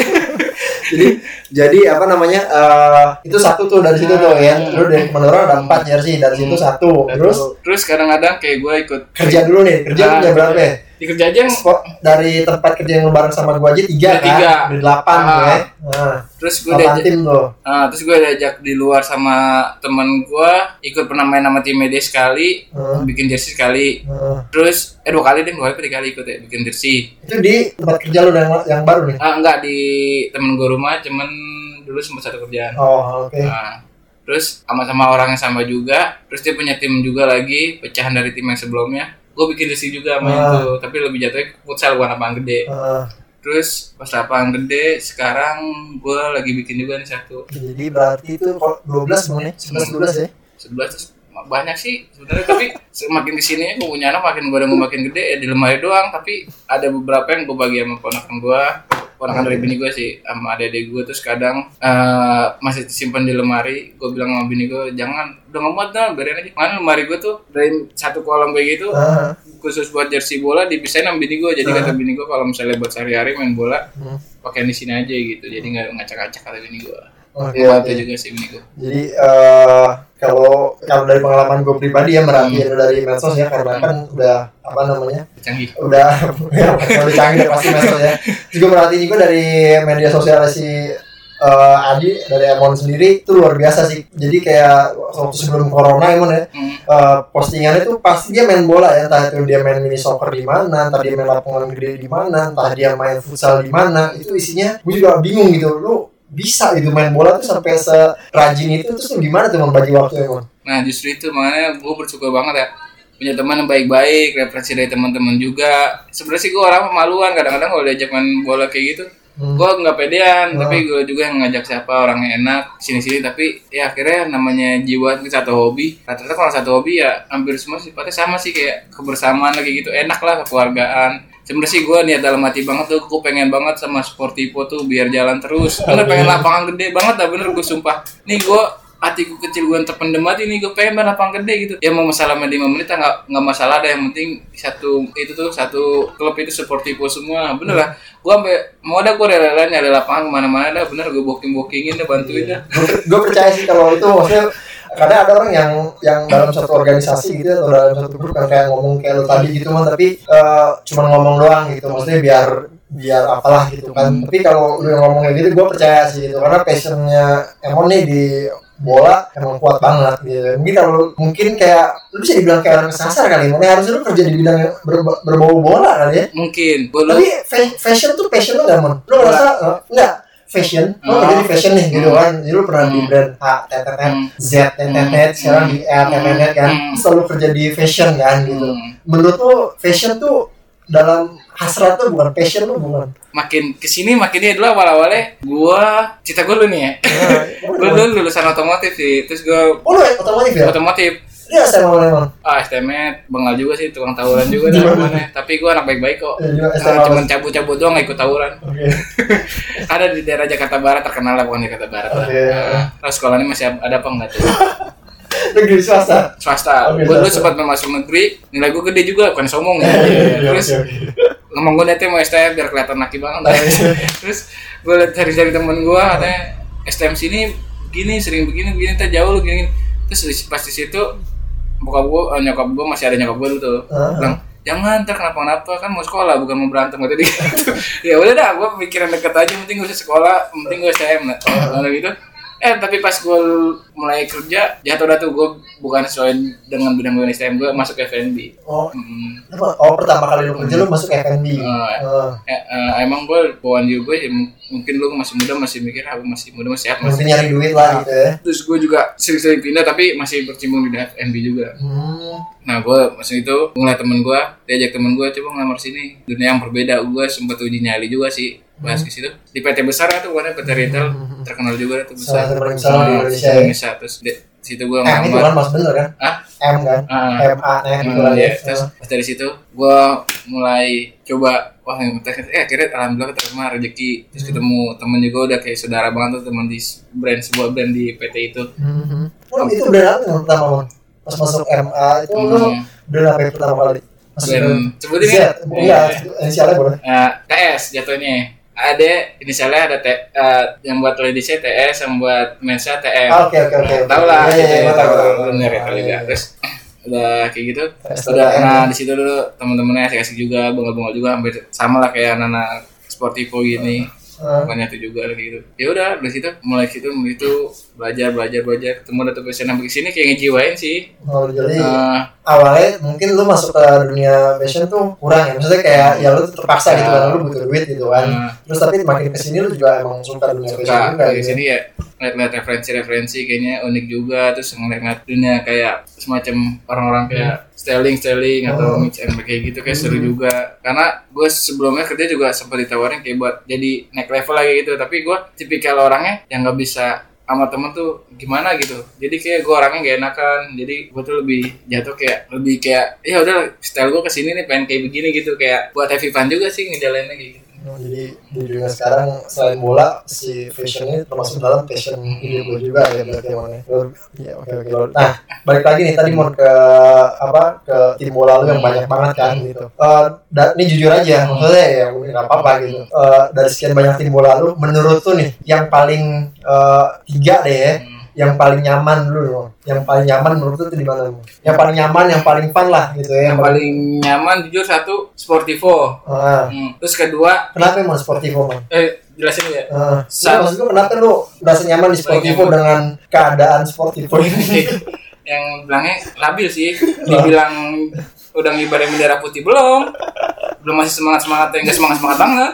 jadi jadi apa namanya eh, itu satu tuh dari situ tuh ya. Lu dari Manora ada empat jersey dari situ satu. Terus? Terus kadang-kadang kayak gue ikut kerja dulu nih kerja Ah, jam berapa ya di kerja aja yang Spot dari tempat kerja yang bareng sama gua aja tiga kan tiga. dari delapan Ah. ya. nah, terus gue diajak tim tuh. Ah, terus gue diajak di luar sama temen gue ikut pernah main sama tim media sekali Hmm. bikin jersey sekali. Nah, terus eh dua kali deh kali tiga kali ikut ya bikin jersey. Itu di tempat kerja lu yang yang baru nih? Ah enggak di temen gue rumah cuman dulu sempat satu kerjaan. Oh oke. Nah, terus sama-sama orang yang sama juga terus dia punya tim juga lagi pecahan dari tim yang sebelumnya gue bikin jersey juga sama Ah. itu tapi lebih jatuhnya futsal bukan lapangan gede. Ah, terus pas lapangan gede sekarang gue lagi bikin juga nih satu. Jadi berarti itu kok 12 mau nih? 11 12 ya? 11 terus banyak sih sebenarnya tapi semakin ke sini gue punya anak makin gue mau makin gede ya di lemari doang. Tapi ada beberapa yang gue bagi sama ponakan gue ponakan dari bini gue sih sama adik-adik gue terus kadang eh, masih simpan di lemari gue bilang sama bini gue jangan udah nggak muat dah biarin aja. Karena lemari gue tuh dari satu kolam kayak gitu Ah, khusus buat jersey bola dipisahin sama bini gue jadi Ah. kata bini gue kalau misalnya buat sehari-hari main bola hmm. pakai di sini aja gitu. Jadi nggak ngacak-ngacak kata bini gue Oke, Iya, itu juga sih gue Jadi eh, kalau kalau dari pengalaman gue pribadi ya merhati dari medsos ya karena kan udah apa namanya canggih udah ya, udah canggih ya pasti medsos ya. Juga merhati juga dari media sosial si eh, Adi dari Emon sendiri itu luar biasa sih. Jadi kayak waktu sebelum corona Emon ya Hmm. eh, postingannya itu pasti dia main bola ya entah itu dia main mini soccer di mana, entah dia main lapangan gede di mana, entah dia main futsal di mana. Itu isinya gue juga bingung gitu. Lu bisa gitu main bola tuh sampai serajin itu terus gimana tuh membagi waktu? Nah justru itu makanya gue bersyukur banget ya punya teman yang baik-baik, referensi dari teman-teman juga. Sebenarnya sih gue orang pemaluan kadang-kadang kalau diajak main bola kayak gitu, Hmm. gue nggak pedean, Hmm. tapi gue juga yang ngajak siapa orang yang enak sini-sini. Tapi ya akhirnya namanya jiwa itu satu hobi. Rata-rata kalau satu hobi ya hampir semua sifatnya sama sih kayak kebersamaan lagi gitu, enak lah kekeluargaan. Sebenarnya sih gue niat dalam hati banget tuh, gue pengen banget sama Sportivo tuh biar jalan terus. Bener pengen lapangan gede banget dah bener gue sumpah. Nih gue hatiku kecil gue terpendem hati nih gue pengen main lapangan gede gitu. Ya mau masalah main 5 menit nggak nggak masalah ada yang penting satu itu tuh satu klub itu Sportivo semua. Bener lah. Gue sampai mau ada gue rela-rela nyari lapangan ke mana-mana dah bener gue booking bookingin dah bantuin dah. Gue percaya sih kalau itu maksudnya kadang ada orang yang yang dalam satu organisasi gitu atau dalam satu grup yang kayak ngomong kayak lo tadi gitu mah tapi eh, cuma ngomong doang gitu. Maksudnya biar biar apalah gitu kan. Tapi kalau lu yang ngomong kayak gitu gue percaya sih gitu. Karena passionnya Emon nih di bola emang kuat banget gitu. Mungkin kalau mungkin kayak lu bisa dibilang kayak orang kesasar kali. Makanya harusnya lu kerja di bidang yang berba- berbau bola kali ya. Mungkin. Tapi fa- fashion tuh passion lu gak mon? Lu ngerasa uh, enggak fashion? Lu Hmm. kerja di fashion nih gitu Hmm. kan? Jadi lu pernah di Hmm. brand A, TTT, Hmm. Z, TTT, sekarang di R, TTT kan? Hmm. Selalu kerja di fashion kan gitu. Hmm. Menurut lu fashion tuh dalam hasrat tuh bukan passion lu bukan? makin ke sini makin dia dulu awal-awalnya gue cita gue lu nih ya gue dulu lulusan otomotif sih terus gue Oh lu otomotif ya? otomotif Dia STM mana emang? ah STM bengal juga sih tukang tawuran juga dah Gimana? mana tapi gue anak baik-baik kok Ya, Ah, STM cuman cabut-cabut doang gak ikut tawuran Oke. ada di daerah Jakarta Barat terkenal lah pokoknya Jakarta Barat lah. Oke. Nah, terus sekolahnya masih ada apa enggak tuh? Negeri swasta. Swasta. Oke, gue dulu swasta. sempat masuk negeri, nilai gue gede juga, bukan sombong ya. Iya, Terus oke, oke. ngomong gue nanti mau STM biar kelihatan laki banget. Terus gue liat cari-cari temen gue, katanya STM sini gini, sering begini, begini, tak jauh lu gini. Terus pas di situ bokap gue, eh, nyokap gue masih ada nyokap gue dulu tuh. Ah. Bilang, jangan ntar kenapa-napa kan mau sekolah bukan mau berantem gitu ya udah dah gue pikiran deket aja penting gue sekolah penting gue STM nah kalau gitu eh tapi pas gue mulai kerja jatuh dah tuh gue bukan sesuai dengan bidang gue STM gue masuk F&B Oh, Hmm. oh pertama kali lu kerja lu masuk F&B. Oh, Oh. Eh, eh, emang gue bawaan juga ya, mungkin lu masih muda masih mikir aku masih muda masih sehat masih nyari duit lah gitu ya. terus gue juga sering-sering pindah tapi masih bercimbung di F&B juga Hmm. Nah gue maksud itu ngeliat temen gue, diajak temen gue coba ngelamar sini dunia yang berbeda. Gue sempat uji nyali juga sih bahas ke situ di PT besar tuh gue PT retail terkenal juga tuh besar. Salah satu paling besar di Indonesia ya. Indonesia. Terus di situ gue M itu kan ngelamar. mas bener kan? Ah, M kan? ah, M A gitu Hmm, iya. ya. Terus pas dari situ gue mulai coba wah yang eh akhirnya alhamdulillah keterima rezeki terus ketemu temen juga udah kayak saudara banget tuh temen di brand sebuah brand di PT itu Hmm. Oh, itu brand apa yang pertama Mon? Pas masuk MA itu Hmm. brand apa yang pertama kali? Brand sebutin ya iya, inisialnya boleh. Eh, TS jatuhnya ada inisialnya ada T, eh, yang buat ladiesnya TS yang buat mensnya TM Ah, Oke, oke, oke. tahu lah Iya, gitu iya, ya tahu, bener ya kali iya, ya iya. terus udah kayak gitu udah nah di situ dulu teman-temannya asik-asik juga bengal-bengal juga hampir sama lah kayak anak-anak sportivo gini. Banyak itu juga kayak gitu. Ya udah dari situ mulai situ mulai itu belajar belajar belajar. Ketemu ada tuh passion sampai sini kayak ngejiwain sih. Oh, jadi Eh, awalnya mungkin lu masuk ke dunia fashion tuh kurang ya. Maksudnya kayak ya lu terpaksa gitu kan lu butuh duit gitu kan. Hmm. terus tapi makin ke sini lu juga emang suka dunia fashion suka juga dari gitu sini ya ngeliat-ngeliat referensi-referensi kayaknya unik juga. Terus ngeliat-ngeliat dunia kayak semacam orang-orang kayak styling styling atau Oh. mix and match kayak gitu kayak seru juga. Karena gue sebelumnya kerja juga sempat ditawarin kayak buat jadi next level lagi gitu. Tapi gue tipikal orangnya yang nggak bisa sama temen tuh gimana gitu. Jadi kayak gue orangnya gak enakan. Jadi gue tuh lebih jatuh kayak lebih kayak ya udah style gue ke sini nih pengen kayak begini gitu. Kayak buat happy fun juga sih ngejalaninnya kayak gitu Oh, jadi di dunia sekarang selain bola si fashion ini termasuk dalam fashion hidup lo juga ya berarti emangnya. Lo- Iya oke oke. Nah balik lagi nih tadi mau ke apa ke tim bola lo yang banyak banget kan gitu. Eh, da- ini jujur aja maksudnya ya nggak apa-apa gitu. Eh, dari sekian banyak tim bola lo menurut tuh nih yang paling eh, tiga deh ya Hmm. yang paling nyaman dulu yang paling nyaman menurut lu tuh di mana yang paling nyaman yang paling fun lah gitu ya yang paling nyaman jujur satu Sportivo Ah, Hmm. terus kedua kenapa emang Sportivo man? eh jelasin ya Uh, Sa- maksud kenapa lu merasa nyaman di Sportivo nyaman. dengan keadaan Sportivo ini? yang bilangnya labil sih dibilang udah ngibarin bendera putih belum belum masih semangat semangat yang nggak semangat semangat banget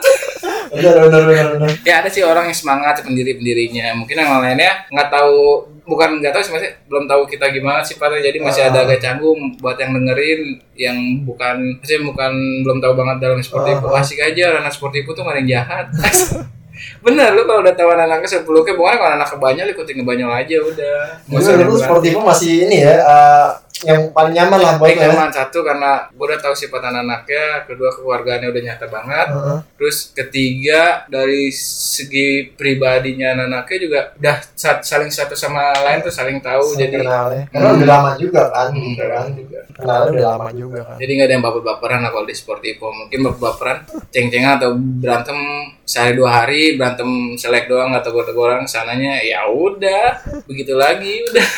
benar benar benar benar. ya ada sih orang yang semangat pendiri pendirinya mungkin yang lainnya nggak tahu bukan nggak tahu sih maksudnya belum tahu kita gimana sifatnya jadi masih ada Ah. agak canggung buat yang dengerin yang bukan maksudnya bukan belum tahu banget dalam seperti itu Ah. asik aja anak seperti itu tuh nggak ada yang jahat bener lu kalau udah tahu anak-anaknya sepuluh ke pokoknya kalau anak kebanyakan ikutin ngebanyol aja udah Nggak Jadi usah menurut lu ada Sportivo masih ini ya uh, yang paling nyaman lah buat ya. nyaman satu karena gue udah tahu sifat anak-anaknya, kedua keluarganya udah nyata banget, Heeh. terus ketiga dari segi pribadinya anak-anaknya juga udah sa- saling satu sama lain tuh saling tahu Saling jadi kenal ya. Karena udah lama juga kan, Hmm, gitu kan. juga. Kenalnya udah lama juga kan. Jadi nggak ada yang baper-baperan lah kalau di Sportivo. Mungkin baper-baperan, ceng-cengan atau berantem sehari dua hari, berantem selek doang atau tegur-teguran sananya ya udah begitu lagi udah.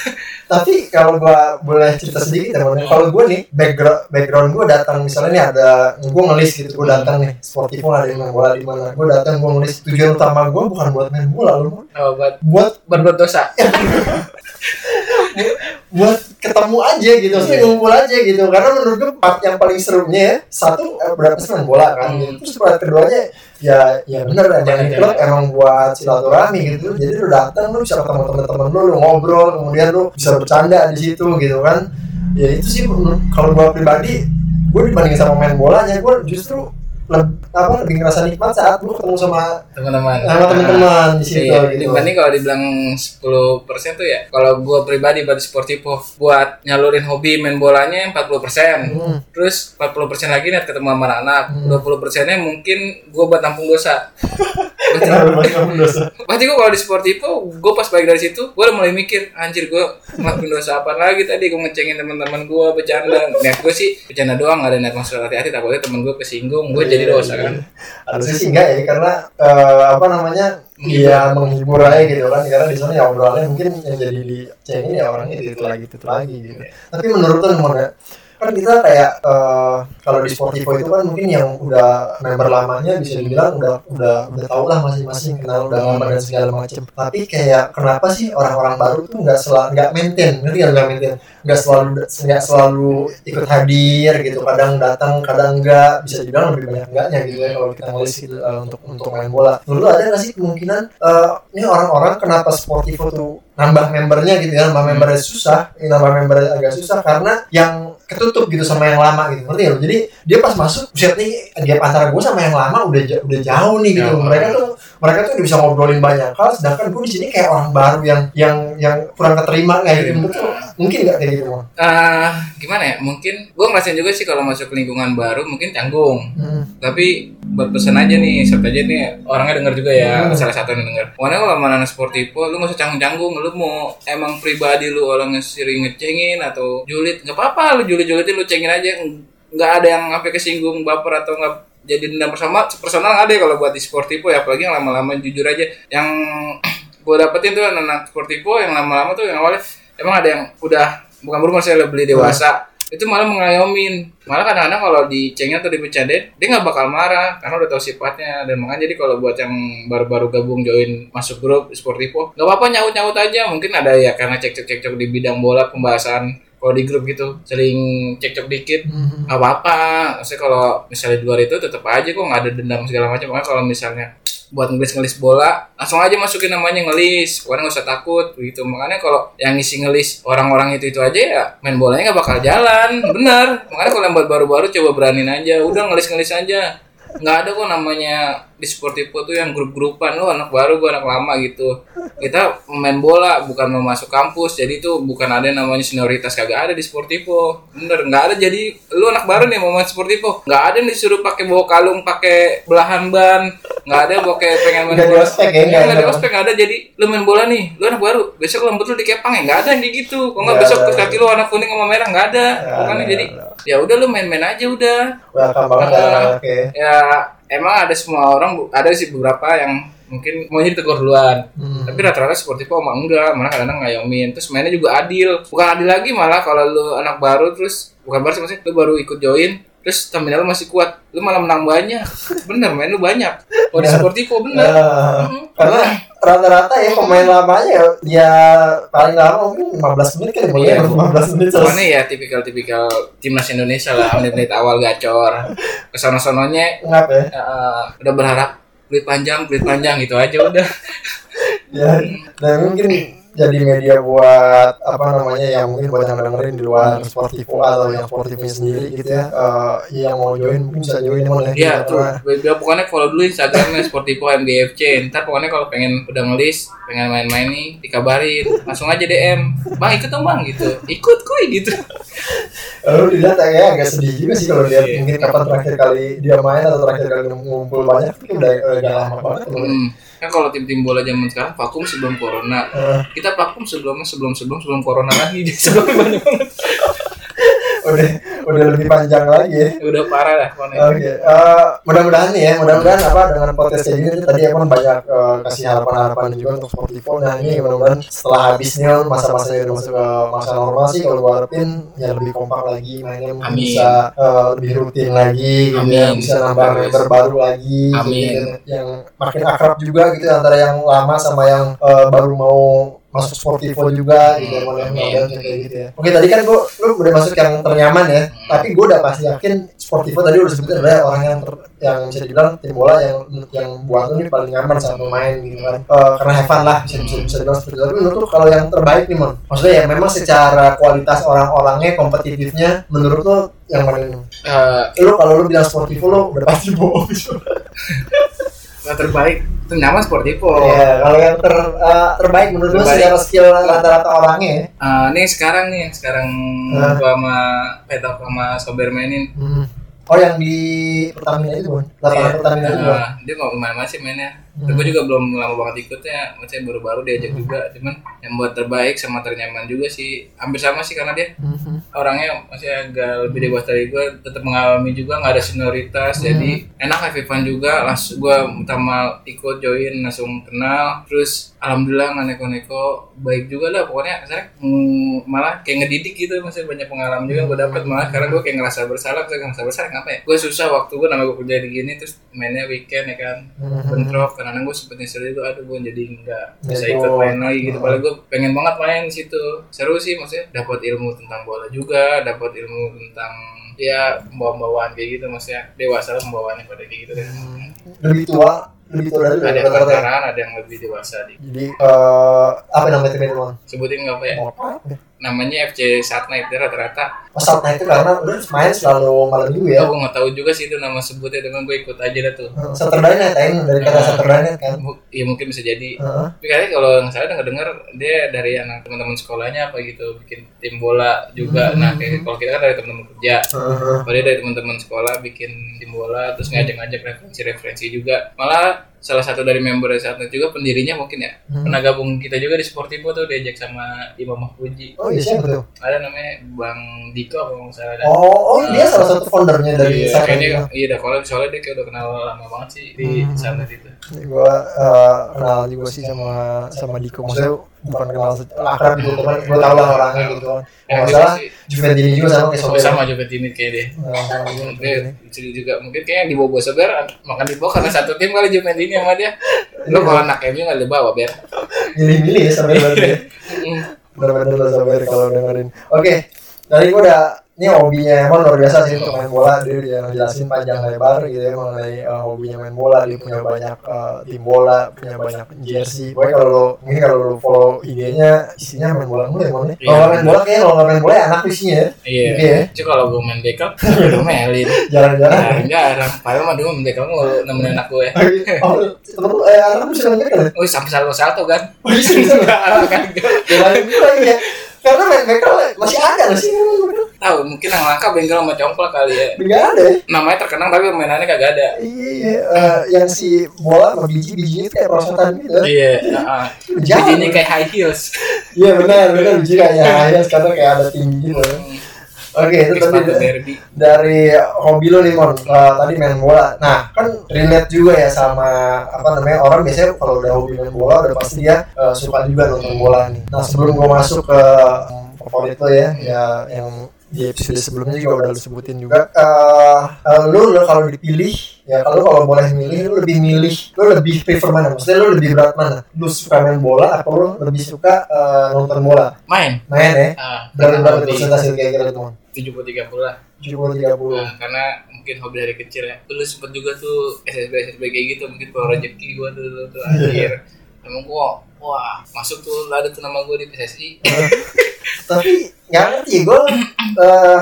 Tapi kalau gua boleh cerita sedikit ya, kalau gua nih background background gua datang misalnya nih ada gua ngelis gitu, gua datang nih Sportivo ada yang bola di mana, gua datang gua ngelis tujuan utama gua bukan buat main bola loh. Oh, buat buat berbuat dosa. buat ketemu aja gitu, maksudnya ngumpul aja gitu. Karena menurut gue part yang paling serunya ya, satu berapa sih main bola kan, gitu. terus part keduanya ya ya bener emang di klub emang buat silaturahmi gitu. Jadi lu datang lu bisa ketemu teman-teman lu, lu ngobrol, kemudian lu bisa bercanda di situ gitu kan. Ya itu sih kalau gua pribadi, gue dibandingin sama main bolanya, gue justru leb- apa lebih ngerasa nikmat saat lu ketemu sama teman-teman sama teman-teman di situ Iya, gitu. dibanding kalau dibilang 10% tuh ya kalau gue pribadi buat sportivo buat nyalurin hobi main bolanya 40% Hmm. terus 40% lagi net ketemu sama anak Hmm. 20% nya mungkin gue buat tampung dosa berarti gue kalau di sportivo gue pas balik dari situ gue udah mulai mikir anjir gue ngelakuin dosa apa lagi tadi gue ngecengin teman-teman gue bercanda niat gue sih bercanda doang gak ada niat maksud hati-hati takutnya temen gue kesinggung gue jadi Iya, dosa iya. kan? harusnya sih enggak ya karena eh, apa namanya dia menghibur aja gitu kan. Karena di sana ya obrolannya mungkin yang jadi di cengin. ya orangnya itu lagi itu lagi gitu. Tapi menurut Mon, ya, kan kita kayak eh, kalau di Sportivo itu kan mungkin yang udah member lamanya bisa dibilang udah udah udah tau lah masing-masing kenal udah lama dan segala macem. Tapi kayak kenapa sih orang-orang baru tuh nggak selalu nggak maintain? Ngerti nggak nggak maintain? Nggak selalu nggak selalu ikut hadir gitu. Kadang datang kadang enggak bisa dibilang lebih banyak enggaknya gitu ya kalau kita ngelis gitu eh, untuk untuk main bola. Dulu ada nggak sih kemungkinan eh, ini orang-orang kenapa Sportivo tuh nambah membernya gitu ya nambah membernya susah ini nambah membernya agak susah karena yang ketutup gitu sama yang lama gitu ngerti nggak lu? jadi dia pas masuk buset nih gap antara gue sama yang lama udah udah jauh nih gitu Jauh. mereka tuh mereka tuh udah bisa ngobrolin banyak hal sedangkan gue di sini kayak orang baru yang yang yang kurang keterima kayak gitu lu mungkin nggak kayak gitu? Ah, gimana ya? Mungkin gue ngerasain juga sih kalau masuk lingkungan baru mungkin canggung. Hmm. Tapi buat pesan aja nih, serta aja nih orangnya denger juga ya, Hmm. salah satu yang denger. Pokoknya kalau mana sportivo, lu gak usah canggung-canggung. Lu mau emang pribadi lu orangnya sering ngecengin atau julid, nggak apa-apa. Lu julid-julidin, lu cengin aja. Nggak ada yang sampai kesinggung, baper atau nggak jadi dendam bersama. Personal nggak ada ya kalau buat di sportivo ya, apalagi yang lama-lama jujur aja. Yang gue dapetin tuh anak sportivo yang lama-lama tuh yang awalnya emang ada yang udah bukan berumur saya beli dewasa itu malah mengayomin. Malah kadang-kadang kalau dicengin atau dibecandain dia nggak bakal marah karena udah tahu sifatnya. Dan makanya jadi kalau buat yang baru-baru gabung join masuk grup Sportivo nggak apa-apa nyaut-nyaut aja. Mungkin ada ya karena cekcok-cekcok di bidang bola pembahasan kalau di grup gitu sering cekcok dikit Hmm. nggak apa-apa. Maksudnya kalau misalnya di luar itu tetap aja kok nggak ada dendam segala macam. Makanya kalau misalnya buat ngelis-ngelis bola langsung aja masukin namanya ngelis. Pokoknya nggak usah takut gitu makanya kalau yang ngisi ngelis orang-orang itu itu aja ya main bolanya nggak bakal jalan. Bener makanya kalau yang baru-baru coba beraniin aja. Udah ngelis-ngelis aja. Nggak ada kok namanya di Sportivo tuh yang grup-grupan lo anak baru gue anak lama gitu. Kita main bola bukan mau masuk kampus jadi tuh bukan ada yang namanya senioritas kagak ada di Sportivo. Bener nggak ada. Jadi lu anak baru nih mau main Sportivo. Nggak ada yang disuruh pakai bawa kalung pakai belahan ban. Nggak ada yang pakai pengen main di bola. ospek ya, nggak di ada. ospek nggak ada. Jadi lu main bola nih lu anak baru. Besok lembut lu dikepang ya? Nggak ada yang kayak gitu. Kok nggak besok ke kaki lu warna kuning sama merah? Nggak ada. Pokoknya jadi ya udah lu main-main aja udah. Welcome banget. Oke. Ya emang ada semua orang ada sih beberapa yang mungkin maunya ditegur duluan. Hmm. tapi rata-rata seperti itu emang enggak malah kadang-kadang ngayomin. Terus mainnya juga adil. Bukan adil lagi malah kalau lu anak baru terus bukan baru sih maksudnya lu baru ikut join terus stamina lu masih kuat. Lu malah menang banyak. Bener main lu banyak. Kalau di seperti itu bener. Nah, Mm. karena rata-rata ya pemain lamanya ya, ya paling lama mungkin 15 menit kan Iya. ya 15 menit. Cuman ya tipikal-tipikal timnas Indonesia lah menit-menit awal gacor. Kesono-sononya ngap ya. eh, udah berharap kulit panjang kulit panjang gitu aja udah. Ya dan mungkin jadi media buat apa namanya yang mungkin buat yang dengerin di luar Sportivo atau yang Sportivonya sendiri gitu ya eh, yang mau join mungkin bisa join emang ya Iya tuh, Karena- biar pokoknya follow dulu Instagramnya Sportivo MBFC. Ntar pokoknya kalau pengen udah ngelis, pengen main-main nih, dikabarin, langsung aja DM. Bang ikut dong bang gitu, ikut kuy gitu. Lalu dilihat ya agak sedih juga sih kalau lihat Iya. mungkin kapan terakhir kali dia main atau terakhir kali ngumpul banyak itu udah udah lama banget. Hmm. Kan kalau tim-tim bola zaman sekarang vakum sebelum corona. Eh, Kita vakum sebelumnya sebelum sebelum sebelum corona lagi. Sebelum banyak banget. udah udah lebih panjang lagi ya. Udah parah lah. Oke, eh, mudah-mudahan nih ya, mudah-mudahan apa dengan podcast kayak gini tadi emang banyak eh, kasih harapan-harapan juga untuk Sportivo. Nah ini mudah-mudahan setelah habisnya masa-masanya udah masuk ke masa normal sih kalau gua harapin ya lebih kompak lagi mainnya Amin. bisa eh, lebih rutin lagi, gitu ya, Amin. bisa nambah member baru lagi, gitu Amin. ya, yang makin akrab juga gitu antara yang lama sama yang eh, baru mau masuk Sportivo juga gitu ya, mudah-mudahan Amin. kayak gitu ya. Oke tadi kan gua lu udah masuk yang ternyaman ya, tapi gua udah pasti yakin Sportivo tadi udah sebutin adalah orang yang ter- yang bisa dibilang tim bola yang yang buat lu ini paling nyaman sama pemain gitu kan. Eh, karena have fun lah bisa bisa bisa dibilang seperti itu. Tapi menurut lu kalau yang terbaik nih mon, maksudnya ya memang secara kualitas orang-orangnya kompetitifnya menurut lu yang nih? Eh, Lu kalau lu bilang Sportivo lu udah pasti bohong. yang terbaik itu nyaman Sportivo. Iya, kalau yang ter, eh, terbaik menurut Terbaik. secara skill rata-rata orangnya ya. Eh, nih sekarang nih, sekarang Hah? gua sama Petok sama Sober mainin Hmm. Oh yang di Pertamina itu bun, lapangan Iya. Pertamina itu bun. Nah, dia nggak ke mana-mana sih mainnya. Hmm. Gue juga belum lama banget ikutnya, maksudnya baru-baru diajak juga. Cuman yang buat terbaik sama ternyaman juga sih, hampir sama sih karena dia Mhm. orangnya masih agak lebih dewasa dari gue, tetap mengalami juga nggak ada senioritas, Hmm. jadi enak have fun juga. Langsung gue pertama ikut join langsung kenal, terus alhamdulillah nggak neko-neko. Baik juga lah pokoknya saya mm, malah kayak ngedidik gitu masih banyak pengalaman juga gue dapet. Malah karena gue kayak ngerasa bersalah saya ngerasa bersalah kenapa ya? Gue susah waktu gue nama gue kerja di gini terus mainnya weekend ya kan? Mhm. bentrok karena gue sempet nyesel itu aduh gue jadi nggak bisa ikut main lagi gitu. Padahal gue pengen banget main di situ. Seru sih maksudnya dapat ilmu tentang bola juga dapat ilmu tentang ya pembawaan kayak gitu maksudnya dewasa lah pembawaannya pada kayak gitu. Deh Lebih tua, lebih tua dari ada yang ada yang lebih dewasa di Jadi eh apa namanya itu bun? sebutin nggak apa ya apa? Namanya FC Satnight dia rata-rata Oh, Saat Night itu karena udah main selalu malam minggu ya. aku nggak tahu juga sih itu nama sebutnya teman gue ikut aja dah tuh Saturday Night kan dari kata Ah. Saturday Night kan. Mu- ya mungkin bisa jadi Heeh. tapi kayaknya kalau yang saya dengar dengar dia dari anak teman-teman sekolahnya apa gitu bikin tim bola juga Hmm. nah kayak kalau kita kan dari teman-teman kerja Heeh. kalau dia dari teman-teman sekolah bikin tim bola terus ngajak-ngajak referensi-referensi juga malah salah satu dari member dari saat itu juga pendirinya mungkin ya Hmm. pernah gabung kita juga di Sportivo tuh diajak sama Imam Mahfuji Oh iya siapa tuh? ada namanya Bang Diko apa nggak salah ada Oh, oh dia salah satu foundernya dari iya, Saturday kayaknya iya udah kalau soalnya dia kayak udah kenal lama banget sih di Hmm. sana itu Gua eh, kenal juga sih sama sama Diko. Maksudnya bukan kenal akrab gitu, teman gua tahu lah orangnya gitu kan. yang Kalau juga salah sih Juventus juga sama kayak sama Sober. sama juga timid kayak dia Nah, sama juga Mungkin Juventus. jadi juga mungkin kayak di bawah Sober makan di bawah karena satu tim kali Juventus ini sama dia lo kalau anak MU nggak dibawa ber Milih-milih ya sampai berarti. ya. Mm. Bener-bener lah sabar kalau dengerin. Oke, dari gua udah ini hobinya emang luar biasa sih untuk main bola dia dia jelasin panjang lebar gitu ya mengenai uh, hobinya main bola dia punya banyak uh, tim bola punya banyak jersey pokoknya kalau mungkin kalau lu follow IG-nya isinya main bola mulu ya Mon, ya? Iya. kalau main bola kayaknya kalau nggak main bola ya anak isinya ya Iya. Gitu ya. Cuma kalau gue main dekel, gue melin. jarang-jarang jarang. Padahal mah dulu main dekel gue nemenin anak gue. oh temen lu eh anak bisa main bola Oh, sampai salto kan? oh bisa bisa kan Kirain gue ya karena main bekel masih ada nggak sih tahu mungkin yang langka bengkel sama congklak kali ya. nggak ada ya Namanya terkenang tapi mainannya kagak ada. Iya, iya, eh, yang si bola sama biji-bijinya itu kayak perosotan gitu. Iya, heeh. Jahat. Bijinya kayak high heels. Iya benar, benar biji kayak ya sekarang kayak ada tinggi gitu. Oke, itu Ini tadi derby. dari hobi lo nih Mon, Eh, tadi main bola. Nah, kan relate juga ya sama apa namanya orang biasanya kalau udah hobi main bola udah pasti dia eh, suka juga nonton bola nih. Nah, sebelum gua masuk ke favorit lo ya, ya yang di episode sebelumnya juga udah lu sebutin juga. Eh, eh, lu, lu kalau dipilih ya kalau kalau boleh milih lu lebih milih lu lebih prefer mana? Maksudnya lu lebih berat mana? Lu suka main bola atau lu lebih suka eh, nonton bola? Main. Main ya? Ah, Dari berapa persentase kira-kira tuh? Mon? 70 30 lah. 70 30. Nah, karena mungkin hobi dari kecil ya. Dulu sempet juga tuh SSB SSB kayak gitu mungkin kalau rezeki gua dulu tuh akhir. Emang gua wah masuk tuh ada tuh nama gua di PSSI. tapi nggak ngerti gue eh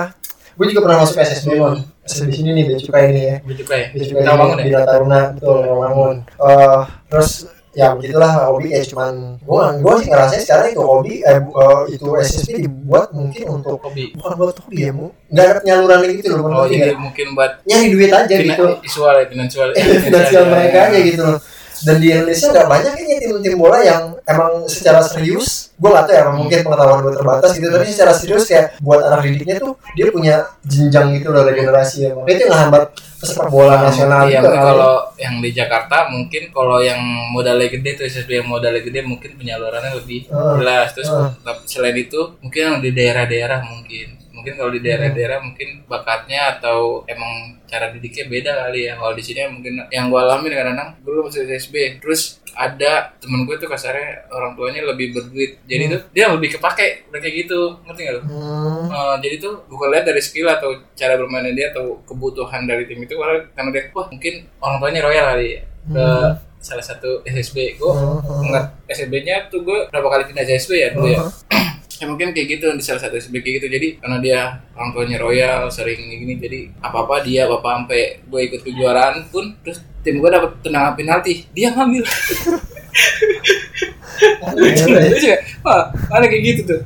gue juga pernah masuk SSB mon SSB sini nih bea cukai ini ya bea cukai Tahu bangun di ya? Taruna betul bangun eh terus ya begitulah hobi kayak cuman gue gue sih ngerasain sekarang itu hobi eh, bu- eh, itu SSB dibuat mungkin untuk Hobi. bukan buat hobi ya mu nggak ada penyaluran lagi gitu loh Oh, jadi nggak? mungkin buat nyari duit aja gitu visual ya, finansial. finansial mereka aja gitu loh dan di Indonesia nggak banyak kayaknya tim-tim bola yang emang secara serius gue gak tahu ya emang mungkin pengetahuan gue terbatas gitu tapi secara serius kayak buat anak didiknya tuh dia punya jenjang gitu loh regenerasi ya makanya itu ngehambat pesepak bola nasional Iya, juga mungkin kan. kalau yang di Jakarta mungkin kalau yang modalnya gede tuh SSB yang modalnya gede mungkin penyalurannya lebih Ah. jelas. Terus tapi selain itu mungkin yang di daerah-daerah mungkin mungkin kalau di daerah-daerah mungkin bakatnya atau emang cara didiknya beda kali ya. Kalau di sini mungkin yang gue alami kadang-kadang dulu masih SSB terus ada temen gue tuh kasarnya orang tuanya lebih berduit. Jadi tuh dia lebih kepake udah kayak gitu. Ngerti gak lu? Hmm. Uh, jadi tuh bukan lihat dari skill atau cara bermainnya dia atau kebutuhan dari tim itu karena dia wah mungkin orang tuanya royal kali ya. Ke salah satu SSB gue Hmm. nggak SSB-nya tuh gue berapa kali pindah SSB ya dulu ya. Hmm. ya mungkin kayak gitu di salah satu SSB kayak gitu. Jadi karena dia orang tuanya royal sering gini jadi apa apa dia bapak sampai gue ikut kejuaraan pun terus tim gue dapet tendangan penalti. Dia ngambil. Aneh, Itu juga, wah ada kayak gitu tuh.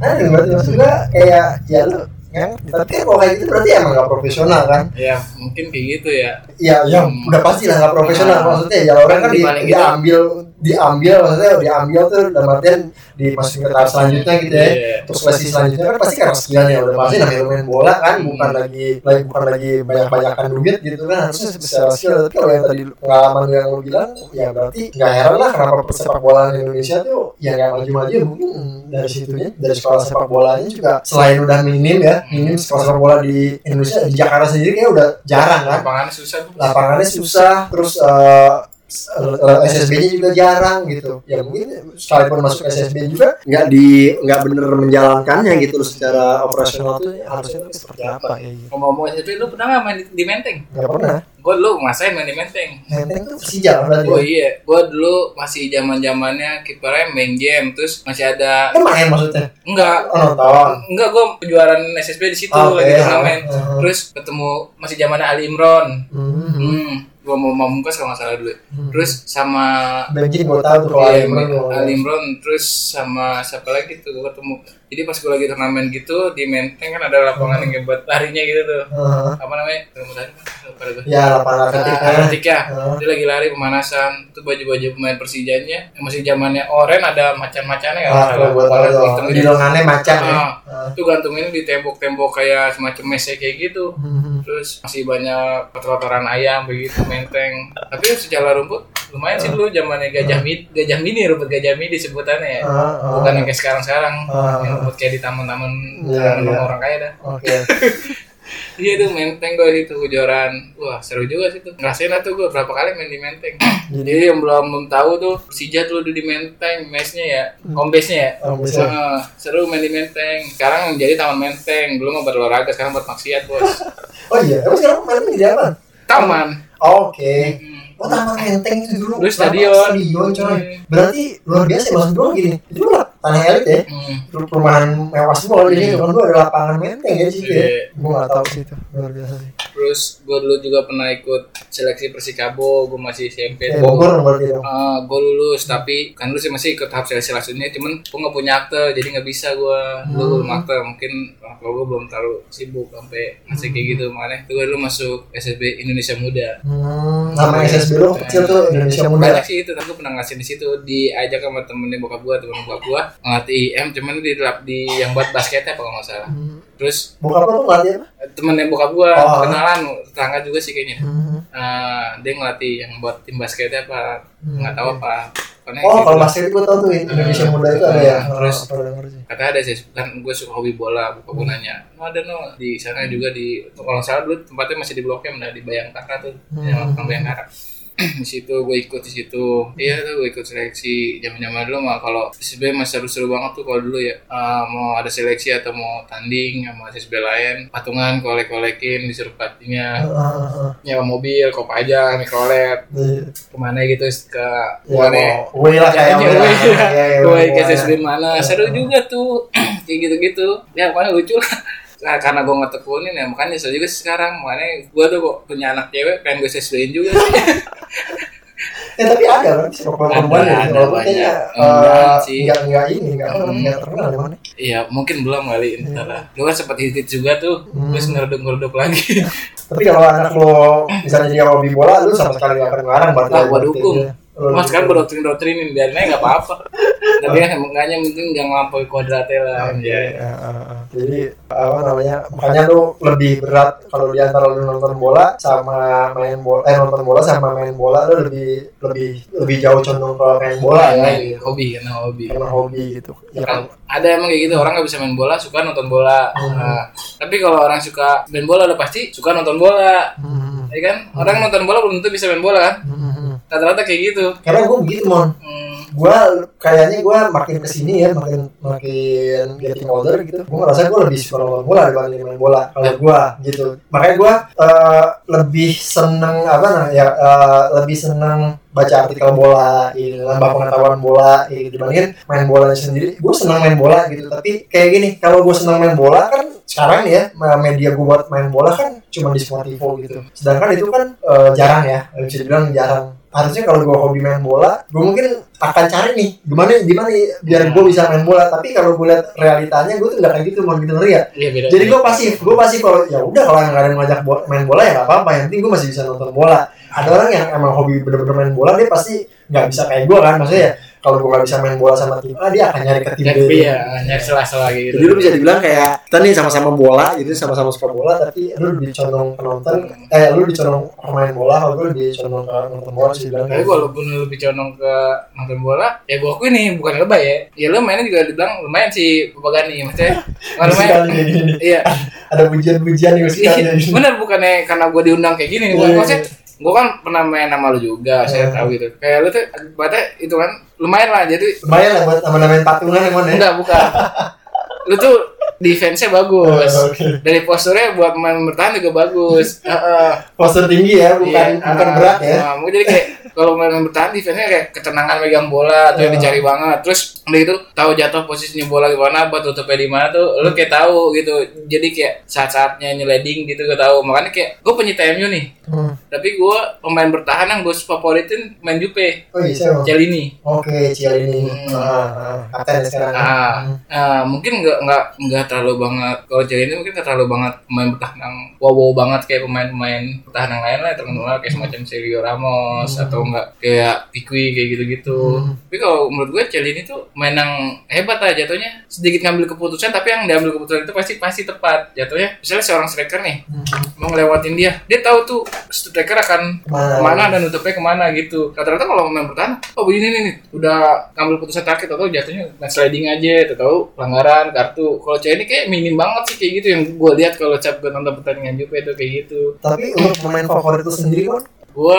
Aneh berarti maksud gue kayak ya lu yang tapi kan kalau kayak gitu berarti emang gak profesional kan? Ya mungkin kayak gitu ya. Ya yang Hmm. udah pasti lah gak profesional. Nah. maksudnya ya orang kan Kan di, gitu. diambil diambil maksudnya diambil tuh dalam artian dimasukin ke tahap selanjutnya gitu ya Iya. untuk seleksi selanjutnya kan pasti karena sekian ya udah pasti namanya main bola kan bukan Hmm. lagi lagi bukan lagi banyak banyakan duit gitu kan harusnya secara skill tapi kalau yang tadi pengalaman yang lu bilang ya berarti nggak heran lah kenapa sepak bola di Indonesia tuh ya nggak maju-maju mungkin dari situnya dari sekolah sepak bolanya juga selain udah minim ya minim sekolah sepak bola di Indonesia di Jakarta sendiri kayak udah jarang kan lapangannya susah lapangannya susah terus eh, SSB-nya juga jarang gitu ya mungkin sekalipun masuk SSB juga nggak di nggak bener menjalankannya gitu loh secara operasional tuh harusnya tuh seperti apa ya gitu. ngomong-ngomong SSB lu pernah nggak main di, di Menteng? nggak pernah Gue dulu masain main di Menteng. Menteng tuh Persija berarti Oh iya, gue dulu masih zaman zamannya kipernya main game, terus masih ada kan main maksudnya enggak oh nonton enggak gue kejuaraan SSB di situ Oke, lagi turnamen. uh-huh. Terus ketemu masih zamannya Ali Imron. hmm. Hmm, gue mau mamungkas kalau nggak salah dulu. Hmm. Terus sama Benji gue tahu tuh kalau Iya, Imron gua- Ali Imron terus sama siapa lagi tuh gue ketemu. Jadi pas gue lagi turnamen gitu di Menteng kan ada lapangan yang buat larinya gitu tuh. Heeh. Apa namanya? Apa? Lupa gue. ya lapangan atletik. Atletik ya. Heeh. Dia lagi lari pemanasan. Tuh baju-baju pemain Persijanya yang masih zamannya oren ada macan-macannya ah kalau tahu tuh di lengannya macan ya Ah, Ah. itu gantunginnya di tembok-tembok kayak semacam mese kayak gitu. Hmm. Terus masih banyak kotoran ayam begitu menteng. Tapi secara rumput lumayan sih dulu zamannya gajah mid, gajah mini rumput gajah mini sebutannya ya. Ah, ah. Bukan yang kayak sekarang-sekarang Ah. yang rumput kayak di taman-taman Iya, taman iya. orang kaya dah. Oke. iya tuh menteng gue itu kejuaraan wah seru juga sih tuh ngerasain lah tuh gue berapa kali main di menteng jadi yang belum belum tahu tuh tuh udah di menteng mesnya ya kompesnya ya Home base-nya. Heeh, seru main di menteng sekarang jadi taman menteng dulu mau berolahraga sekarang buat maksiat bos Oh iya, emang sekarang mainnya di apa? taman Oke. Hmm. Oh taman menteng itu dulu. Kenapa stadion. Stadion coy. Hmm. Berarti luar biasa ya, maksud gue gini. Itu lah tanah elit ya. Hmm. Perumahan mewah semua di sini. Kan gue ada lapangan menteng ya sih ya. Iya. Gue nggak tahu sih itu. Luar biasa sih. Terus gue dulu juga pernah ikut seleksi Persikabo, gue masih SMP. Eh, Bogor berarti dong. Ah, gue lulus tapi kan dulu sih masih ikut tahap seleksi langsungnya cuman gue nggak punya akte jadi nggak bisa gue dulu belum akte mungkin orang tua gue belum terlalu sibuk sampai masih kayak gitu makanya tuh gue dulu masuk SSB Indonesia Muda Hmm, nama SSB lo kecil tuh Indonesia Muda. banyak sih itu tapi gue pernah ngasih di situ diajak sama temennya bokap gue temen bokap gue ngelatih IM cuman di di yang buat basketnya apa kalau nggak salah Hmm. terus Bokap lo tuh ngelatih apa? temennya bokap gue Oh. kenalan tetangga juga sih kayaknya Hmm. Ah, dia ngelatih yang buat tim basketnya apa nggak tahu apa Pokoknya Oh, gitu. kalau basket gue tau tuh Indonesia Muda itu ada ya. Terus? Oh, kata ada sih kan gue suka hobi bola buka gue nanya "Oh, ada no di sana juga di kalau nggak salah dulu tempatnya masih di blok M nah di Bayangkara tuh Hmm. yang orang Bayangkara di situ gue ikut di situ. Iya tuh gue ikut seleksi zaman zaman dulu mah. Kalau SSB masih seru-seru banget tuh kalau dulu ya. Ah, mau ada seleksi atau mau tanding sama SSB lain patungan kolek-kolekin disuruh ah, ah. nyewa mobil kopaja mikrolet Iya. ke mana gitu ke Ya, Wane mau- Wih lah kayak Aja, weh. Iya, iya, Gue ke. SSB mana? Seru juga tuh. Kayak gitu-gitu. Ya makanya lucu lah nah, karena gue nggak tekunin ya makanya nyesel juga sekarang makanya gue tuh kok punya anak cewek pengen gue SSB-in juga sih Ya tapi ada kan Ada, perempuan ya. ada Walaupun banyak. Enggak eh, sih. nggak nggak ini nggak apa Hmm. nggak terkenal ya mana. iya mungkin belum kali entar lah lu kan sempat hit juga tuh Hmm. terus ngeredup-ngeredup lagi Tapi kalau anak lo misalnya jadi hobi bola, lu sama sekali nggak akan berarti. Nah, gua berarti dukung. Lu Mas dukung. gue doktrin doktrinin biarin aja nggak apa-apa tapi kan makanya mungkin jangan ngelampaui kuadratnya lah Oke, ya ya, ah, ah. Jadi apa namanya? Makanya lu lebih berat kalau di antara lu nonton bola sama main bola, eh nonton bola sama main bola lu lebih lebih lebih jauh condong ke main bola ya. Nah, hobi karena hobi Karena hobi gitu. Ya kan kan. ada emang kayak gitu orang nggak bisa main bola suka nonton bola Hmm. Nah, tapi kalau orang suka main bola udah pasti suka nonton bola Hmm, ya kan orang nonton bola belum tentu bisa main bola kan hmm, hmm. rata-rata kayak gitu Karena gue begitu mon. hmm. Gua kayaknya gua makin ke sini ya makin makin getting older gitu. Gua ngerasa gua lebih suka nonton bola dibanding main bola kalau gua gitu. Makanya gua eh, lebih seneng apa nah ya eh, lebih seneng baca artikel bola gitu. Nambah pengetahuan bola gitu. Dibandingin main bolanya sendiri. Gua seneng main bola gitu. Tapi kayak gini kalau gua seneng main bola kan sekarang ya media gua buat main bola kan cuma di Spotify gitu. Sedangkan itu kan eh, jarang ya bisa dibilang jarang harusnya kalau gue hobi main bola gue mungkin akan cari nih gimana gimana ya biar gue bisa main bola. Tapi kalau gue lihat realitanya gue tuh nggak kayak gitu mau gitu ngeri ya. Iya beda. jadi gue pasif gue pasif kalau ya udah kalau yang nggak ada yang ngajak main bola ya nggak apa-apa yang penting gue masih bisa nonton bola. Ada orang yang emang hobi bener-bener main bola dia pasti nggak bisa kayak gue kan maksudnya ya kalau gue nggak bisa main bola sama tim A dia akan nyari ke tim B Tapi ya nyari celah-celah gitu. jadi lu bisa dibilang kayak kita nih sama-sama bola gitu sama-sama suka bola tapi lu lebih condong penonton eh lu lebih condong pemain bola kalau gue lebih condong ke nonton bola sih bilang Tapi walaupun lu lebih condong ke nonton bola, ya gua akui nih bukan lebay ya. Ya lu mainnya juga dibilang lumayan sih Bapak Gani, maksudnya. Nggak lumayan. Iya. ada pujian-pujian musikalnya Iya, Bener bukannya karena gua diundang kayak gini Iya, iya. maksudnya gue kan pernah main sama lu juga, saya Iya. tahu gitu. Kayak lu tuh, berarti itu kan lumayan lah. Jadi lumayan lah buat nama-namain patungan yang mana enggak bukan. lu tuh defense-nya bagus. Oh, oke. Dari posturnya buat main bertahan juga bagus. Heeh. postur tinggi ya bukan Iya, bukan ah, berat ya mungkin jadi kayak kalau main bertahan defense-nya kayak ketenangan megang bola atau yang dicari banget. Terus udah gitu tahu jatuh posisinya bola gimana, buat tutupnya di mana tuh, lu kayak tahu gitu. Jadi kayak saat-saatnya nyeleding gitu gue tahu. Makanya kayak gue penyita MU nih. Hmm. Tapi gue pemain bertahan yang gue favoritin main Jupe, oh iya Celini. oke Cial ini Hmm. ah, ah, kapten ya sekarang Ah, Hmm. ah, mungkin nggak nggak nggak terlalu banget kalau Celini mungkin nggak terlalu banget pemain bertahan yang wow wow banget kayak pemain-pemain bertahan yang lain lah terkenal kayak semacam Sergio Ramos atau enggak kayak Piqui kayak gitu-gitu. Hmm. Tapi kalau menurut gue Celini tuh main yang hebat lah jatuhnya sedikit ngambil keputusan tapi yang diambil keputusan itu pasti pasti tepat jatuhnya. Misalnya seorang striker nih Hmm. mau ngelewatin dia, dia tahu tuh striker akan Ke mana? ke mana dan nutupnya ke mana gitu. Rata-rata kalau main bertahan, oh begini nih, nih udah ngambil putusan terakhir atau jatuhnya sliding aja, atau pelanggaran kartu. Kalau cewek ini kayak minim banget sih kayak gitu yang gue lihat kalau cap gue nonton pertandingan Juve itu kayak gitu. Tapi untuk pemain favorit lu sendiri kan Gue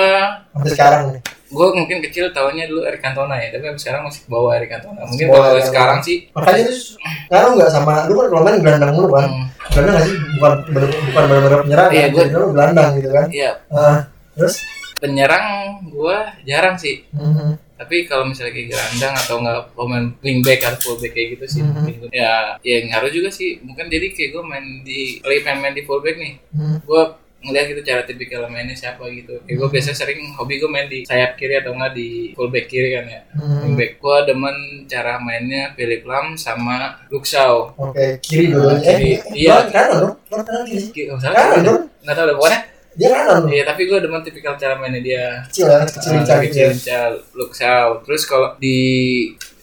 sampai sekarang nih. gue mungkin kecil tahunya dulu Eric Cantona ya, tapi sekarang masih bawa Eric Cantona. Mungkin kalau Eric sekarang sih Makanya itu ngaruh nggak sama lu kan kalau main gelandang mulu kan? hmm, Gelandang nggak sih? Bukan bener, bukan benar-benar penyerang. Iya, kan? lu gelandang gitu kan? Iya, Ah, terus? penyerang gue jarang sih. Mhm. Tapi kalau misalnya kayak gelandang atau nggak pemain wingback atau fullback kayak gitu sih, Mhm. mungkin. ya ya ngaruh juga sih. Mungkin jadi kayak gue main di lagi pengen main di fullback nih, Mhm. gue ngeliat gitu cara tipikal mainnya siapa gitu. Kayak gue biasa sering hobi gue main di sayap kiri atau nggak di fullback kiri kan ya. Mhm. Wingback gue demen cara mainnya Philip Lam sama Luxau. Oke, kiri dulu. Eh, iya. Kanan dong. Kanan kiri. Nggak tahu deh pokoknya. Dia kanan dong. Iya tapi gue demen tipikal cara mainnya dia. Kecil ya, kecil cari kecil kecil Luxau. Terus kalau di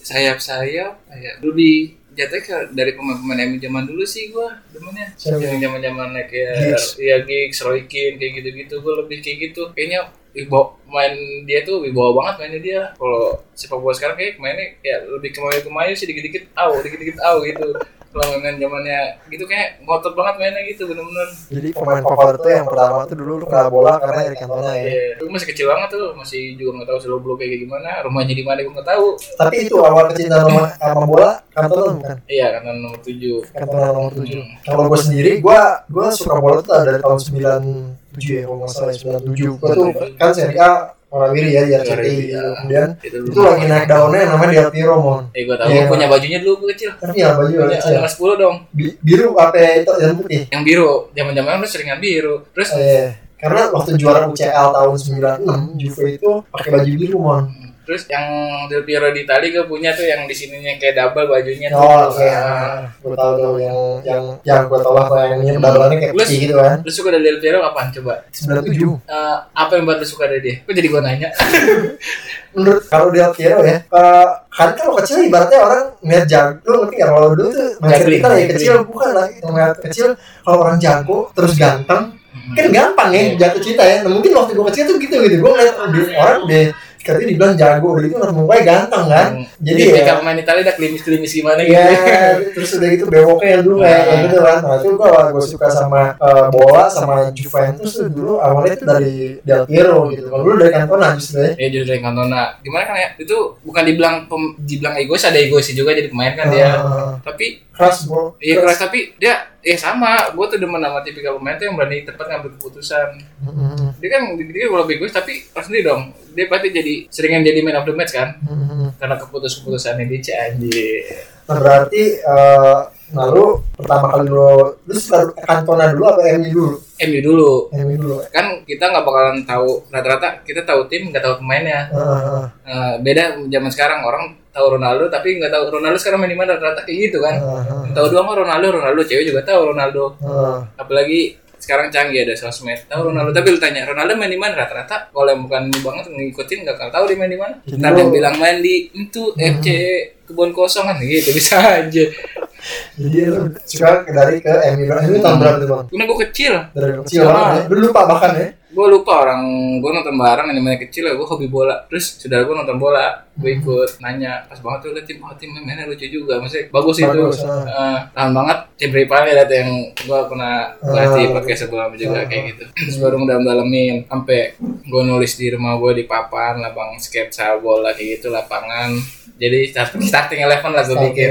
sayap-sayap kayak dulu di jatuhnya ke dari pemain-pemain MU zaman dulu sih gua demennya yang zaman-zaman kayak Giggs. ya Giggs, Roy Keane kayak gitu-gitu gua lebih kayak gitu kayaknya wibawa main dia tuh wibawa banget mainnya dia kalau sepak bola sekarang kayak mainnya ya lebih kemayu kemayu sih dikit-dikit au dikit-dikit au gitu main zamannya gitu kayak ngotot banget mainnya gitu bener-bener Jadi pemain favorit tuh yang pertama tuh dulu lu kena bola karena Eric Cantona ya. Iya, gue masih kecil banget tuh, masih juga nggak tahu seluk beluk kayak gimana, rumahnya di mana gue nggak tahu. Tapi itu awal kecintaan sama, sama bola Cantona bukan? Iya, karena nomor 7 Cantona nomor 7. Kalau gue sendiri, gue gue suka bola tuh dari tahun 97 ya kalau nggak salah ya, 97. Gue tuh kan Serie A Warawiri ya di RCTI gitu. ya. Kemudian Itu, itu lagi naik daunnya yang namanya Del Piero mon. Eh, gue tahu, Iya. gue punya bajunya dulu gue kecil. Tapi ya baju Punya kecil. ada 10 dong, Bi- biru apa itu yang putih? yang biru. Zaman-zaman lu seringan biru. Terus Eh, karena waktu juara UCL tahun 96 Juve itu pakai baju biru mon. Terus yang Del Piero di Itali gue punya tuh yang di sininya kayak double bajunya tuh. Oh, oke. Ah. gue tahu tuh yang yang yang gue tahu apa yang ini dalamnya kayak Lu- gitu kan. Lu suka dari Del Piero kapan coba? 97. Eh, apa yang buat lu suka dari dia? Kok jadi gue nanya? menurut kalau Del Piero ya eh, kan kalau kecil ibaratnya orang ngeliat jago lu ngerti nggak kalau dulu tuh mindset Juggling, kita ya kecil bukan lah ngeliat kecil kalau orang jago terus ganteng kan gampang ya Iya. jatuh cinta ya nah, mungkin waktu gue kecil tuh gitu gitu gue ngeliat orang udah katanya dibilang jago udah gitu orang mukanya ganteng kan Hmm. jadi Jadi ya pemain Itali udah klimis-klimis gimana gitu. Iya, terus udah gitu bewoknya yang dulu kayak kayak gitu kan. Nah itu gue gue suka sama eh, bola sama Juventus tuh dulu awalnya itu dari Del Piero gitu. Kalau dulu dari Cantona justru ya. Ya jujur dari Cantona. Gimana kan ya? Itu bukan dibilang pem, dibilang egois ada egois juga jadi pemain kan dia. Ah, Tapi keras bro. iya keras tapi dia ya sama. Gue tuh demen sama tipikal pemain tuh yang berani tepat ngambil keputusan. Mm-mm. Dia kan dia kalau egois tapi pas sendiri dong. Dia pasti jadi seringan jadi man of the match kan Mm-mm. karena keputus-keputusannya dia anjir. Nah berarti eh, nah lu pertama kali lu lu suka Cantona dulu apa MU dulu? MU dulu. MU dulu. Kan kita nggak bakalan tahu rata-rata kita tahu tim nggak tahu pemainnya. Ah. Eh, beda zaman sekarang orang tahu Ronaldo tapi nggak tahu Ronaldo sekarang main di mana rata-rata kayak gitu kan. Ah, ah, Tahu doang Ronaldo, Ronaldo cewek juga tahu Ronaldo. ah. Apalagi sekarang canggih ada sosmed. Tahu Ronaldo tapi lu tanya Ronaldo main di mana rata-rata kalau yang bukan ini banget ngikutin nggak akan tahu dia main di mana. Ntar yang bilang main di itu FC kebun kosong kan gitu bisa aja. Jadi lu suka dari ke MU dulu. MU tahun berapa tuh bang? Karena gue kecil. Dari kecil Ah. banget ya. Lu lupa bahkan ya. Gue lupa orang gue nonton bareng yang namanya kecil ya gue hobi bola. Terus saudara gue nonton bola, gue ikut nanya pas banget tuh liat tim oh tim mainnya lucu juga, maksudnya bagus, Bagus, itu. ah. Eh, tahan banget tim rivalnya liat yang gue pernah bahas di Ah. podcast sebelumnya juga Ah. kayak gitu. Terus baru dalam-dalamin sampai gue nulis di rumah gue di papan lapang sketsa bola kayak gitu lapangan. Jadi starting starting eleven lah gue bikin.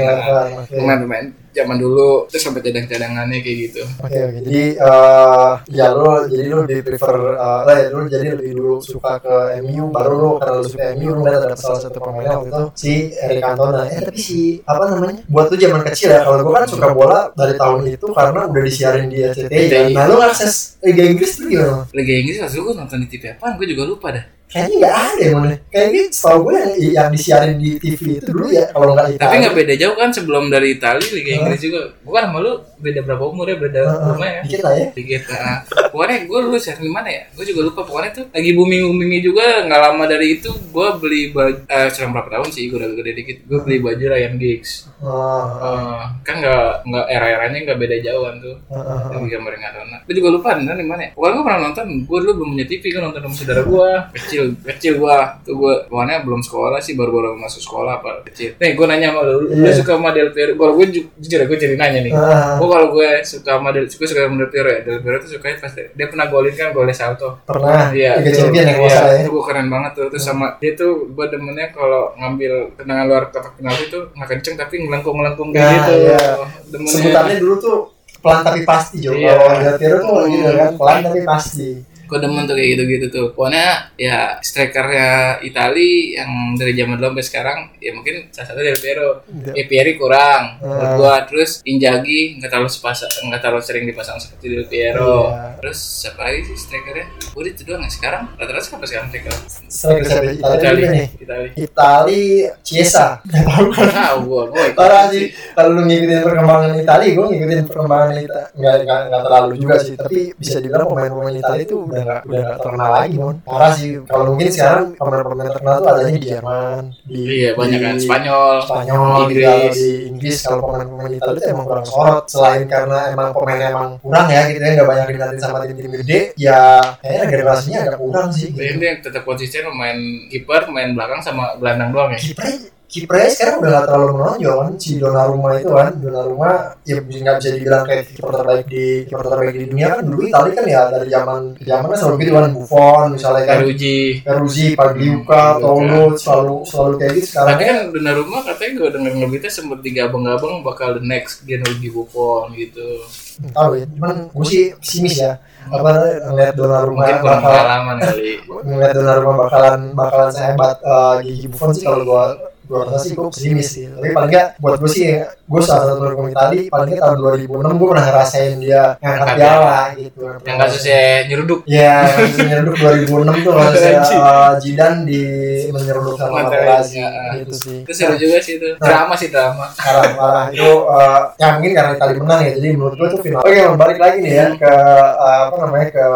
Pemain-pemain zaman dulu terus sampai cadang-cadangannya kayak gitu. Oke oke. Jadi eh ya lu jadi lu lebih prefer eh lah ya, lu jadi lebih dulu suka ke MU baru lu karena lu suka MU lu ngeliat ada salah satu pemainnya waktu itu si Eric Cantona. Eh tapi si apa namanya? Buat lu zaman kecil ya kalau gua kan suka bola dari tahun itu karena udah disiarin di RCTI. Iya. Nah lu ngakses Liga Inggris tuh gimana? Liga Inggris waktu itu gue nonton di TV apaan? Gue juga lupa dah. Kayaknya nggak ada ya mana? Kayaknya setahu gue yang, yang disiarin di TV itu dulu ya kalau nggak Tapi Italia. nggak beda jauh kan sebelum dari Itali Liga Inggris juga. Gue kan sama lu beda berapa umur ya beda Heeh, lumayan. Dikit lah ya. Dikit. nah. pokoknya gue dulu share di mana ya gue juga lupa pokoknya tuh lagi booming boomingnya juga nggak lama dari itu gue beli baju eh sekarang berapa tahun sih gue udah gede dikit gue beli baju Ryan Giggs Oh, Eh, kan nggak nggak era eranya nggak beda jauhan tuh oh, oh, oh. lagi gambar nggak gue juga lupa nonton di mana ya pokoknya gue pernah nonton gue dulu belum punya TV kan nonton sama saudara gue kecil kecil gue tuh gue pokoknya belum sekolah sih baru-baru masuk sekolah apa kecil nih gue nanya sama lu lu Iya. suka sama Del Piero kalau ju- jujur ya gue jadi nanya nih Ah, gue kalau gue suka sama Del gue suka sama Del Piero ya Del Piero tuh sukanya pas dia pernah golin kan golnya salto pernah Iya, Liga itu- Champion ya kalau iya, ya. itu gue keren banget tuh. Terus sama dia tuh gue demennya kalau ngambil tendangan luar kotak penalti tuh nggak kenceng tapi ngelengkung-ngelengkung kayak Nah, gitu. iya. Demennya. Sebutannya dulu tuh pelan tapi pasti Jo. Iya. Kalau Del Piero tuh gitu kan, pelan tapi pasti. Gue demen tuh kayak gitu-gitu tuh. Pokoknya ya strikernya Itali yang dari zaman dulu sampai sekarang ya mungkin salah satu Del Piero. Iya. Ya Pieri kurang Hmm. gua terus Injagi nggak terlalu sepasang nggak terlalu sering dipasang seperti Del Piero. Iya. Terus siapa lagi sih strikernya? Udah itu doang sekarang. Rata-rata siapa sekarang striker? Striker siapa? Itali. nih. Itali. Itali Chiesa. Tahu gua ikut. Parah sih. Kalau lu ngikutin perkembangan Itali, gue ngikutin perkembangan Itali. Nggak, nggak, nggak terlalu juga sih. Tapi bisa dibilang pemain-pemain Itali itu udah nggak udah nggak terkenal lagi, mon. Parah sih. Kalau mungkin sekarang pemain-pemain terkenal tuh adanya di Jerman, di Iya, banyak kan Spanyol, Spanyol, Inggris. Di Inggris kalau pemain-pemain Italia itu emang kurang sorot selain karena emang pemainnya emang kurang ya gitu ya nggak banyak diminatin sama tim-tim gede ya kayaknya generasinya agak kurang sih Tapi gitu. dia tetap konsisten main kiper, main belakang sama gelandang doang ya. kipernya kipernya sekarang udah gak terlalu menonjol kan si Donnarumma itu kan Donnarumma ya nggak bisa dibilang kayak kiper terbaik di kiper terbaik di dunia kan dulu Italia kan ya dari zaman zaman kan selalu gitu kan Buffon misalnya kan Peruzzi. Peruzzi, Pagliuca, Tolo selalu selalu kayak gitu sekarang Tapi kan Donnarumma katanya gue denger ngebitnya sempet digabung-gabung bakal the next Gianluigi Buffon gitu. tahu ya cuman gue sih pesimis ya apa ngeliat Donnarumma Mungkin kurang pengalaman kali. ngeliat Donnarumma bakalan bakalan sehebat uh, Gigi Buffon sih kalau gua gua rasa sih gua pesimis sih. tapi paling nggak buat gue sih gue salah satu pendukung Itali paling nggak tahun 2006 gue pernah ngerasain dia ngangkat piala gitu. Yang kasusnya nyeruduk. ya kasusnya nyeruduk 2006 tuh kasusnya uh, Zidane di menyeruduk sama Materazzi, ya. gitu sih. Itu seru juga sih itu. Drama sih drama. parah parah itu uh, ya mungkin karena Itali menang ya jadi menurut gue itu final. Oke balik lagi nih ya ke uh, apa namanya ke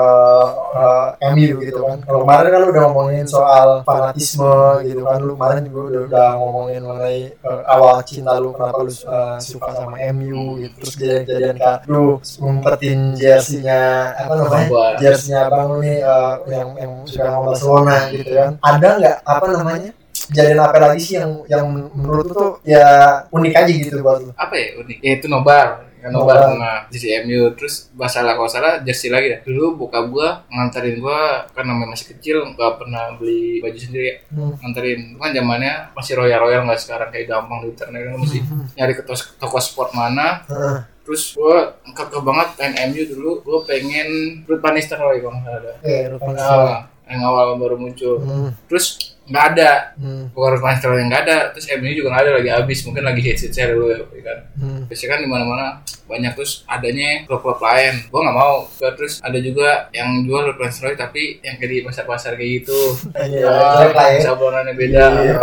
uh, MU gitu kan. Kalau kemarin kan lu udah ngomongin soal fanatisme gitu kan lu kemarin juga udah ngomongin mengenai uh, awal cinta lu kenapa lu uh, suka sama MU gitu terus kejadian-kejadian kak lu ngumpetin jersey-nya apa namanya Gua. jersey-nya abang lu nih uh, yang yang suka sama Barcelona gitu kan ada nggak apa namanya kejadian apa lagi sih yang yang menurut lu tuh ya unik aja gitu buat lu Apa ya unik? Ya itu nobar. Kan Nobar. sama jersey MU terus masalah kalau salah jersey lagi ya dulu bokap gua nganterin gua kan namanya masih kecil nggak pernah beli baju sendiri. Ya Hmm. nganterin. Kan zamannya masih royal royal nggak sekarang. Kayak gampang di internet kan. Mesti nyari ke tos- toko sport mana. Heeh. terus gua kekeh banget pengen MU dulu. Gua pengen Ruth Van Nistelrooy kalau nggak salah. Eh, Nistelrooy. Ah, yang awal baru muncul. Hmm. terus nggak ada. Hmm. bukan Nistelrooy yang nggak ada terus MU juga nggak ada lagi habis. Mungkin lagi hits hitsnya dulu ya kan. Hmm. biasanya kan di mana mana banyak terus adanya klub-klub lain. Gua nggak mau. Gua terus ada juga yang jual Nistelrooy tapi yang kayak di pasar-pasar kayak gitu. Iya, jelek lah ya. sablonannya beda. Iya,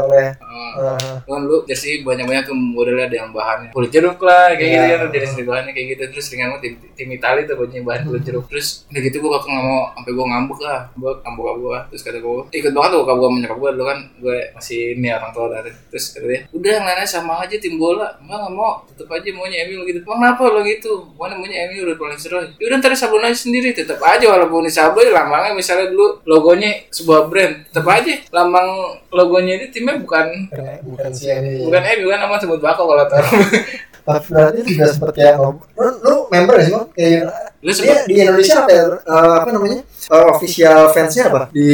boleh. Heeh. kan lu jersey banyak-banyak tuh modelnya ada yang bahannya kulit jeruk lah kayak gitu Iya. kan. Jadi sendiri bahannya kayak gitu. Terus dengan tim, tim Itali tuh bajunya bahan kulit jeruk. Terus udah gitu gua kakak nggak mau sampai gua ngambek lah. Gua ngambek gua. Terus kata gua ikut banget tuh gua menyokap gua dulu kan gue masih ini orang tua dari terus kata dia udah yang lainnya sama aja tim bola. Enggak nggak mau tetep aja maunya MU gitu. Kenapa lo gitu? Mana maunya MU udah paling seru. Ya udah ntar sablon aja sendiri tetep aja walaupun di sablon lambangnya misalnya dulu logonya sebuah brand tetep aja lambang logonya ini timnya bukan Bukan, bukan si ini. Bukan MU kan? Nama sebut bako kalau tahu. Tapi berarti juga seperti yang lo, lu, lu member ya sih Bang? Kayak Lu dia di Indonesia apa ya? Eh, apa namanya? Eh, official fansnya apa? Di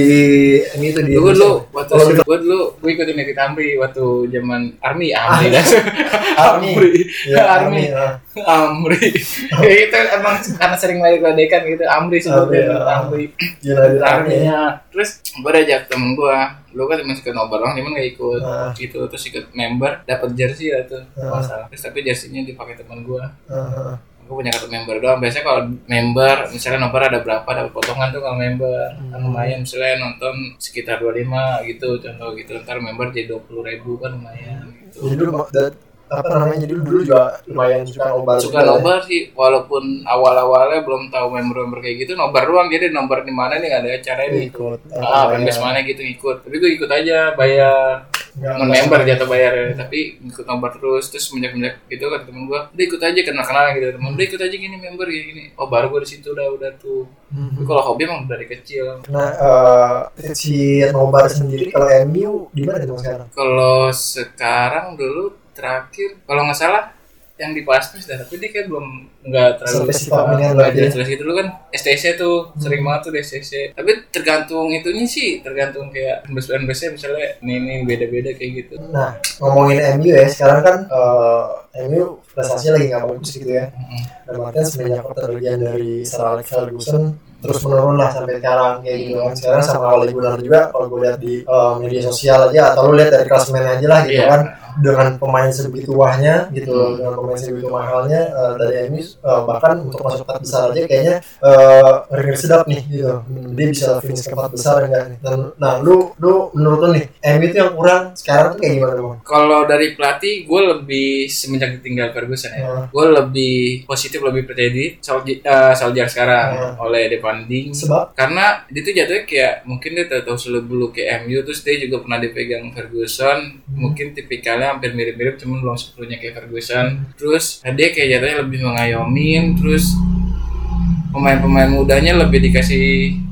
ini itu di Gue dulu Indonesia. waktu di- gue dulu gue ikutin Neti Tamri waktu zaman Army Amri kan. Army. Ya, Army. ya. Amri. Ya, itu emang karena sering lari ledekan gitu Amri sebutnya Amri, ya. Amri. Gila Army. Terus gue ajak temen gue lu kan cuma suka nobar doang cuman gak ikut. Ah. gitu terus ikut member dapat jersey lah tuh Ah. masalah terus tapi jerseynya dipakai teman gue Heeh. aku punya kartu member doang. Biasanya kalau member misalnya nomor ada berapa dapat potongan tuh kalau member. Kan lumayan misalnya nonton sekitar 25 gitu contoh gitu. Ntar member jadi 20 ribu kan lumayan gitu. Jadi lu apa namanya? jadi lu dulu juga lumayan suka nobar suka juga ya? nobar sih walaupun awal-awalnya belum tahu member-member kayak gitu nobar doang. Jadi nobar di mana nih? Ada acara ya? ini ikut. Ah fanbase mana gitu ikut. Tapi gue ikut aja bayar. Non member jatuh bayar. Ya. tapi ikut nobar terus terus semenjak semenjak gitu kata temen gue udah ikut aja kenal kenalan gitu. Temen udah ikut aja gini member gini, gini. oh baru gue di situ udah udah tuh. Tapi kalau hobi emang dari kecil. Nah, eh si nobar sendiri kalau MU di mana tuh sekarang? kalau sekarang dulu terakhir kalau nggak salah yang di Paspes dah tapi dia kayak belum nggak terlalu nggak ya? jelas gitu dulu kan STC tuh sering banget tuh di STC tapi tergantung itunya sih tergantung kayak best best misalnya ini ini beda beda kayak gitu Nah, ngomongin MU ya, sekarang kan eh, MU prestasinya lagi nggak bagus gitu ya. Mm. Dan artinya semenjak keterlian dari Sir Alex Ferguson terus menurun lah sampai sekarang kayak gitu kan. Sekarang sama Ole Gunnar juga kalau gue lihat di eh, media sosial aja atau lu lihat dari klasemen aja lah gitu Iya. kan dengan pemain sebegitu wahnya gitu dengan pemain sebegitu mahalnya eh, dari MU eh, bahkan untuk masuk empat besar aja kayaknya eh ngeri sedap nih gitu. Dia bisa finish ke empat besar enggak? Nih dan nah lu lu menurut lu nih MU itu yang kurang sekarang tuh kayak gimana bang? kalau dari pelatih gue lebih semenjak ditinggal Ferguson ya Hmm. gue lebih positif lebih percaya diri Solskjaer eh, Solskjaer sekarang Hmm. oleh Depanding Sebab? karena dia tuh jatuhnya kayak mungkin dia tahu beluk kayak MU terus dia juga pernah dipegang Ferguson. Mungkin tipikalnya hampir mirip-mirip cuman belum sepenuhnya kayak Ferguson. Terus dia kayak jatuhnya lebih mengayomin terus pemain-pemain mudanya lebih dikasih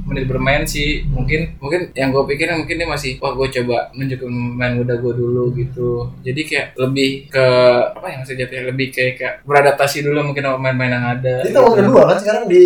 menit bermain sih. Mungkin mungkin yang gue pikirin mungkin dia masih wah gue coba nunjukin pemain muda gue dulu gitu. Jadi kayak lebih ke apa ya maksudnya jatuhnya lebih kayak, kayak beradaptasi dulu mungkin sama pemain-pemain yang ada Itu tahun kedua kan sekarang di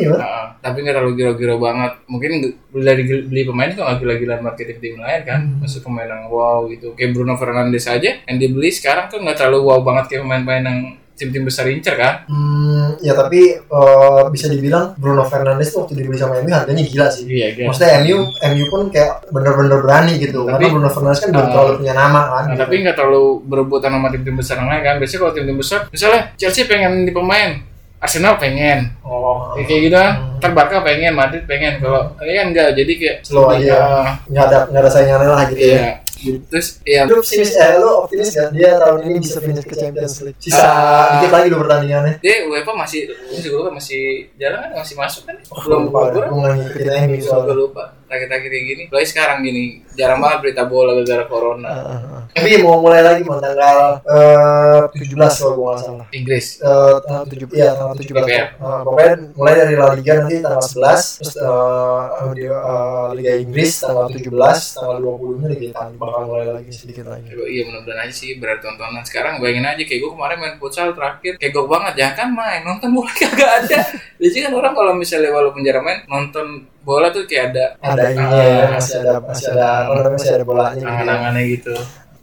MU ah, tapi nggak terlalu gila-gila banget. Mungkin g- beli beli pemain juga nggak gila-gila marketing tim lain kan. Hmm. masuk pemain yang wow gitu. Kayak Bruno Fernandes aja yang dibeli sekarang kan nggak terlalu wow banget kayak pemain-pemain yang tim-tim besar incer kan Hmm, ya tapi eh, bisa dibilang Bruno Fernandes tuh waktu dibeli sama MU harganya gila sih. iya kan Maksudnya MU, MU pun kayak bener-bener berani gitu. Tapi- Karena Bruno Fernandes kan belum Ah. terlalu punya nama kan. Nah, gitu. tapi nggak terlalu berebutan sama tim-tim besar yang lain kan biasanya kalau tim-tim besar misalnya Chelsea pengen di pemain Arsenal pengen oh, kayak kayak gitu kan Hmm. pengen Madrid pengen kalau ini kan enggak jadi kayak Slow aja. ah, nggak ada nggak ada saingannya lah gitu ya. Terus ya Lu optimis eh, lu optimis gak dia tahun ini bisa finish ke Champions League? Sisa dikit lagi lu pertandingannya. dia UEFA masih masih gue masih jarang kan? Masih masuk kan? Oh, belum lupa, gue gue nggak ngikutin MU soalnya. lupa terakhir-terakhir kayak gini. Apalagi sekarang gini jarang banget berita bola gara-gara corona. Ah. Tapi mau mulai lagi mau tanggal eh, 17 kalau gue nggak salah. Inggris. Eh, tanggal 7 iya tanggal 17 IPL. Eh, pokoknya mulai dari La Liga nanti tanggal 11 terus eh, di, eh, Liga Inggris tanggal 17 tanggal 20 nya Liga Italia bakal mulai lagi sedikit lagi. Iya mudah-mudahan aja sih berarti tontonan. Sekarang bayangin aja kayak gue kemarin main futsal terakhir kayak gue banget ya kan main nonton bola kagak ada. Biasanya kan orang kalau misalnya walaupun jarang main nonton bola tuh kayak ada ada ini Ah, masih ada masih ada masih ada bolanya gitu ya. angan-angannya gitu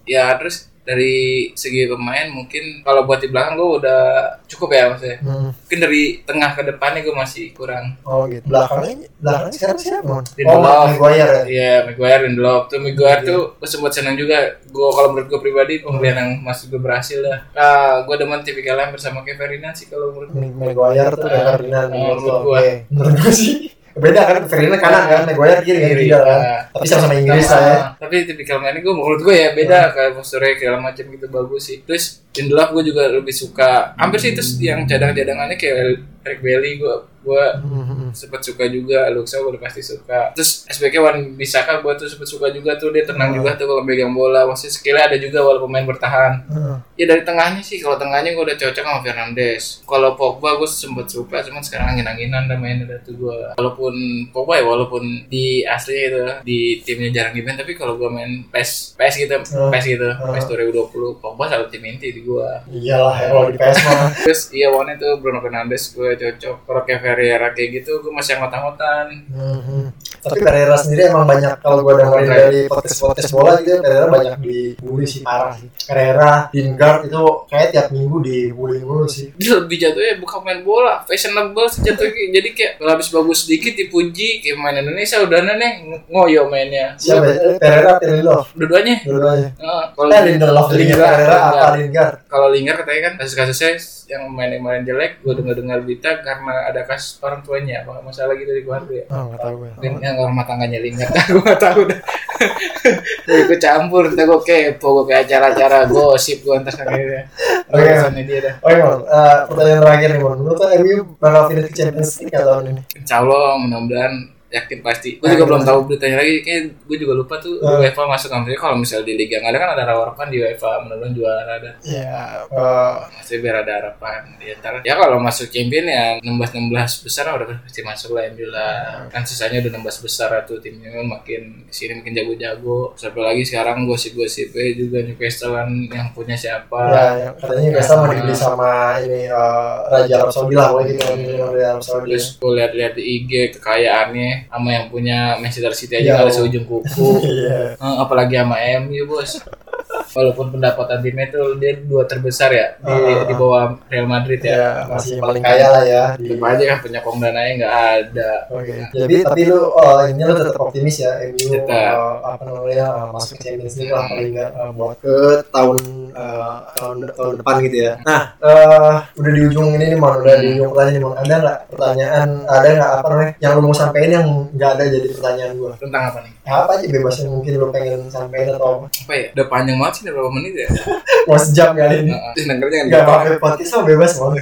ya terus dari segi pemain mungkin kalau buat di belakang gue udah cukup ya maksudnya Hmm. mungkin dari tengah ke depannya gue masih kurang Oh gitu. Belakangnya belakangnya sekarang siapa? Mon? Lindelof. Oh, Maguire ya. Iya, Maguire Lindelof tuh Maguire Iya. tuh gue sempat senang juga. Gue kalau menurut gue pribadi pembelian yang masih gue berhasil lah. Ah, gue demen tipikalnya bersama Kevin Ferdinand sih kalau menurut gue. Maguire tuh Ferdinand menurut. Oke. Menurut gua sih beda kan Ferdinand kanan kan Maguire kiri kan Kiri, tidak kan. Tapi sama-sama Inggris lah ya. Tapi tipikal mainnya gue menurut gue ya beda kayak posturnya segala macam gitu bagus sih. Terus Lindelof gue juga lebih suka. Hampir sih terus yang cadang-cadangannya kayak Eric Bailey gue gue Hmm, sempat suka juga Luxa gue udah pasti suka terus SBK Wan Bisaka gue tuh sempat suka juga tuh dia tenang Hmm. juga tuh kalau megang bola maksudnya skillnya ada juga walaupun pemain bertahan Hmm. ya dari tengahnya sih kalau tengahnya gue udah cocok sama Fernandes kalau Pogba gue sempat suka cuman sekarang angin-anginan udah main udah tuh gue walaupun Pogba ya walaupun di asli itu di timnya jarang di main tapi kalau gue main PES PES gitu Hmm. PES gitu Hmm. PES 2020 Pogba selalu tim inti di gue Iyalah ya kalau di PS mah. terus iya one itu Bruno Fernandes gue cocok kalau kayak Ferreira kayak gitu gue masih anggot-anggotan Hmm. Tapi Pereira sendiri emang banyak kalau gua dengerin dari podcast-podcast bola gitu Pereira banyak dibully sih parah sih. Pereira, Lingard itu kayak tiap minggu dibully mulu sih. dia lebih jatuhnya bukan main bola fashionable sejatuhnya jadi kayak kalau habis bagus sedikit dipuji kayak main Indonesia udah nih ngoyo mainnya Siapa? ya? Pereira, Lindelof, dua-duanya dua-duanya. Nah, kalau Eh Lindelof, Lingard, Pereira apa. Lingard? kalau Lingard katanya kan kasus-kasusnya yang main-main jelek gue dengar dengar berita karena ada kasus orang tuanya apa masalah gitu di keluarga ya Oh, nggak tahu gue. mungkin yang rumah tangganya lingat gue nggak tahu dah gue campur ntar gue kepo gue kayak acara-acara gosip gue ntar akhirnya Oke. urusannya dia dah Oke, Mon. Eh, pertanyaan terakhir nih, Mon. Menurut lo MU bakal finish ke Champions League tahun ini? Insya Allah mudah-mudahan yakin pasti. Gue juga belum tahu beritanya lagi. Kayak gue juga lupa tuh Hmm. UEFA masuk kan. Kalau misalnya di liga nggak ada kan ada harapan di UEFA mudah-mudahan juara ada. Ya, eh, Maksudnya biar ada harapan di antara. Ya kalau masuk champion ya 16-16 besar udah pasti masuk lah MU lah. Kan sisanya udah 16 besar tuh timnya makin ke sini makin jago-jago. Sampai lagi sekarang gosip-gosipnya juga Newcastle kan yang punya siapa. ya, yang katanya biasa mau dibeli sama ini eh, Raja Arab Saudi lah, gitu kan, ini Raja Arab Saudi. Terus gue lihat-lihat di IG kekayaannya sama yang punya Manchester City aja ada seujung kuku. Iya. Eh, apalagi sama MU bos walaupun pendapatan timnya itu dia dua terbesar ya di, Ah. di bawah Real Madrid Ya, ya masih paling kaya lah ya. Tetep aja kan penyokong dananya nggak ada Oke. Jadi tapi lu oh ini lu tetap optimis ya MU Tetap. eh, apa namanya eh, masuk ke Champions League lah paling nggak eh, buat ke tahun eh, tahun tahun depan gitu ya. Nah, eh, udah di ujung ini nih, Mon, udah di ujung pertanyaan nih, Mon. Ada nggak pertanyaan ada nggak apa namanya yang lu mau sampein yang nggak ada jadi pertanyaan gua? tentang apa nih Apa aja bebas yang mungkin lu pengen sampein atau apa? apa ya udah panjang banget sih berapa menit ya? Mau sejam kali ini. Terus dengernya jangan Gak lupa pakai podcast mah bebas Mon.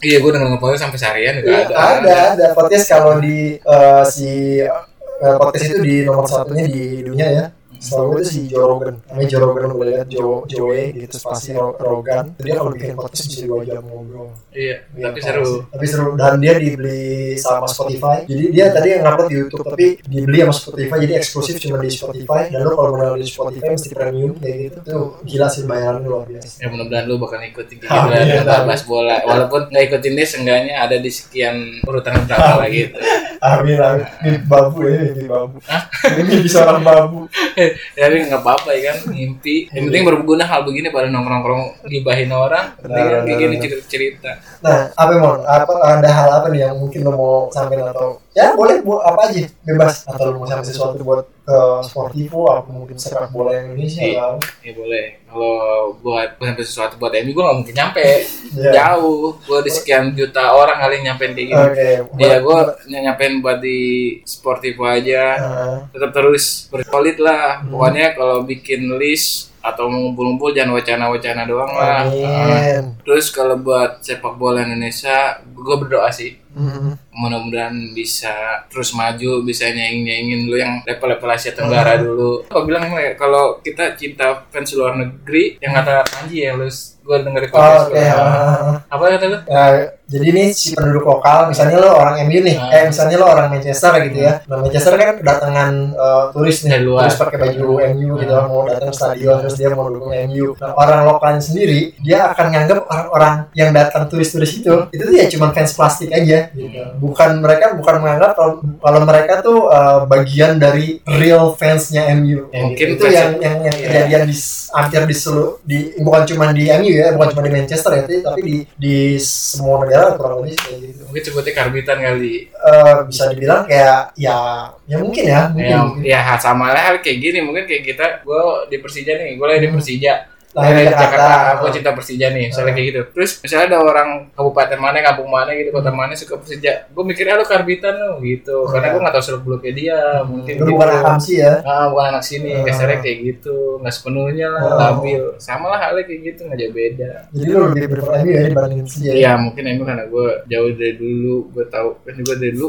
iya gue denger ngepodcast sampai seharian juga Iya, ada. ada ada podcast kalau di eh, si eh, podcast itu di nomor satunya di dunia ya selalu itu si Joe Rogan namanya Joe Rogan boleh lihat Joe Joe gitu spasi Ro- Rogan. Dia kalau bikin podcast bisa dua jam ngobrol. Iya Iya, tapi seru. tapi seru. Dan dia dibeli sama Spotify. Jadi dia tadi yang ngupload di YouTube tapi dibeli sama Spotify. Jadi eksklusif cuma di Spotify. Dan lu kalau mau di Spotify mesti premium kayak gitu. Tuh. gila sih bayarannya luar biasa. Ya mudah-mudahan lu bakal ikutin gitu amin. bahas bola. Walaupun nggak ikutin dia seenggaknya ada di sekian urutan berapa lah gitu. Amin. Amin. Babu ya babu. Ini mimpi seorang babu. ya tapi nggak apa-apa ya kan? Mimpi. Yang penting berguna hal begini pada nongkrong-nongkrong gibahin orang penting kan kayak gini cerita-cerita Nah, apa mau apa ada hal apa nih yang mungkin lo mau sampaikan atau ya boleh buat apa aja. Bebas. Atau lo mau sampai sesuatu buat ke Sportivo apa mungkin sepak bola Indonesia Iya. atau ya boleh. Kalau buat sampai sesuatu buat MU gue nggak mungkin nyampe. Iya. jauh. Gue di sekian juta orang kali nyampein kayak gini. Oke ya gue nyampein buat di Sportivo aja. Heeh. tetap terus bersolid lah. Pokoknya kalau bikin list atau ngumpul-ngumpul jangan wacana-wacana doang lah. Ah. amin. Terus kalau buat sepak bola Indonesia gue berdoa sih. Mhm. Mudah-mudahan bisa terus maju bisa nyaingin-nyaingin dulu yang level-level Asia Tenggara dulu. Apa bilang ya? Kalau kita cinta fans luar negeri yang kata Panji ya lu gue denger itu. Oh, oke. Heeh. apa kata lu? Ya, jadi nih si penduduk lokal misalnya lo orang MU nih Ah. eh misalnya lo orang Manchester gitu ya. Nah Manchester kan kedatangan eh, turis nih Dari luar. turis pakai baju MU gitu mau datang ke stadion terus dia mau dukung MU nah orang lokalnya sendiri dia akan nganggap orang-orang yang datang turis-turis itu itu tuh ya cuma fans plastik aja gitu bukan mereka bukan menganggap kalau, kalau mereka tuh eh, bagian dari real fansnya MU Ya, mungkin itu yang yang, yang Iya. kejadian di hampir di seluruh di bukan cuma di MU ya bukan cuma di Manchester ya tapi- di di semua negara kurang lebih kayak gitu mungkin sebutnya karbitan kali. Eh, bisa dibilang kayak ya ya mungkin ya mungkin, ya, mungkin. ya sama lah kayak gini mungkin kayak kita gue di Persija nih gue lagi di Persija Lahir Jakarta. Jakarta, aku cinta Persija nih, misalnya kayak gitu. Terus misalnya ada orang kabupaten mana, kampung mana gitu, kota mana suka Persija, gue mikirnya lu karbitan lu gitu, karena gue nggak tahu seluk beluknya dia, mungkin Lu gitu. bukan akam sih ya Ah, bukan anak sini, Ah. kasarnya kayak gitu, nggak sepenuhnya lah, Oh. labil. Sama lah halnya kayak gitu, nggak jauh beda. jadi lu lebih prefer MU ya dibandingin sih ya Iya, mungkin emang karena gue jauh dari dulu, gue tahu kan juga dari dulu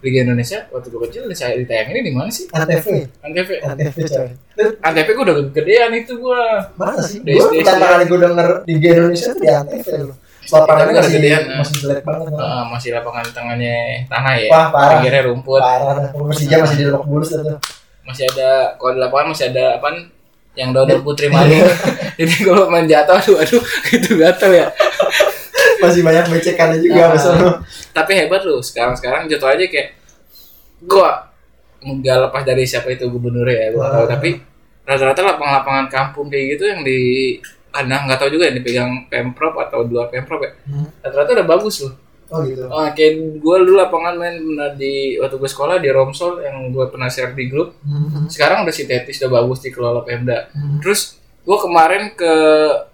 Liga Indonesia waktu gue kecil saya ditayangin di mana sih? Antv Antv. Antv coy Antv gue udah gedean itu gue. mana sih gue pertama kali gue denger Liga Indonesia tuh di Antv lu lapangannya Kita masih gedean, masih jelek banget Bang. Ah, masih lapangan tangannya tanah ya. Wah, parah. Pinggirnya rumput. parah. Persija masih di Lebak Bulus tuh Masih ada kalau di lapangan masih ada apa yang Dodol Putri Malu. Jadi kalau main jatuh aduh aduh itu gatel ya. Masih banyak becekannya juga Ah. lu Tapi hebat loh sekarang-sekarang jatuh aja kayak gua nggak lepas dari siapa itu gubernur ya gua tahu. Ah. tapi rata-rata lapangan-lapangan kampung kayak gitu yang di ada nggak tahu juga yang dipegang pemprov atau dua pemprov ya. Rata-rata udah bagus loh. Oh gitu. Oh, kayak gue dulu lapangan main pernah di waktu gue sekolah di Romsol yang gue pernah share di grup. Sekarang udah sintetis udah bagus dikelola Pemda. Terus gue kemarin ke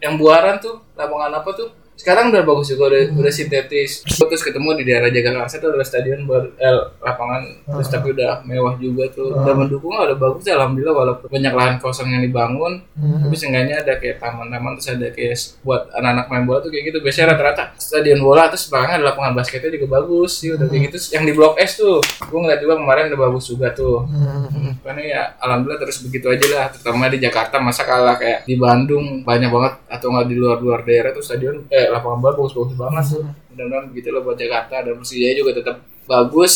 yang Buaran tuh lapangan apa tuh sekarang udah bagus juga udah, udah sintetis. Terus ketemu di daerah Jagakarsa tuh ada stadion ber, eh, lapangan. Terus tapi udah mewah juga tuh. Udah mendukung lah, udah bagus ya alhamdulillah walaupun banyak lahan kosong yang dibangun. Tapi seenggaknya ada kayak taman-taman terus ada kayak buat anak-anak main bola tuh kayak gitu. Biasanya rata-rata stadion bola terus belakangnya ada lapangan basketnya juga bagus sih udah kayak gitu. Yang di blok S tuh gue ngeliat juga kemarin udah bagus juga tuh. Hmm. karena ya alhamdulillah terus begitu aja lah terutama di Jakarta masa kalah kayak di Bandung banyak banget atau nggak di luar-luar daerah tuh stadion eh lapangan bola bagus-bagus banget tuh mudah-mudahan begitu lah buat Jakarta dan Persija juga tetap bagus.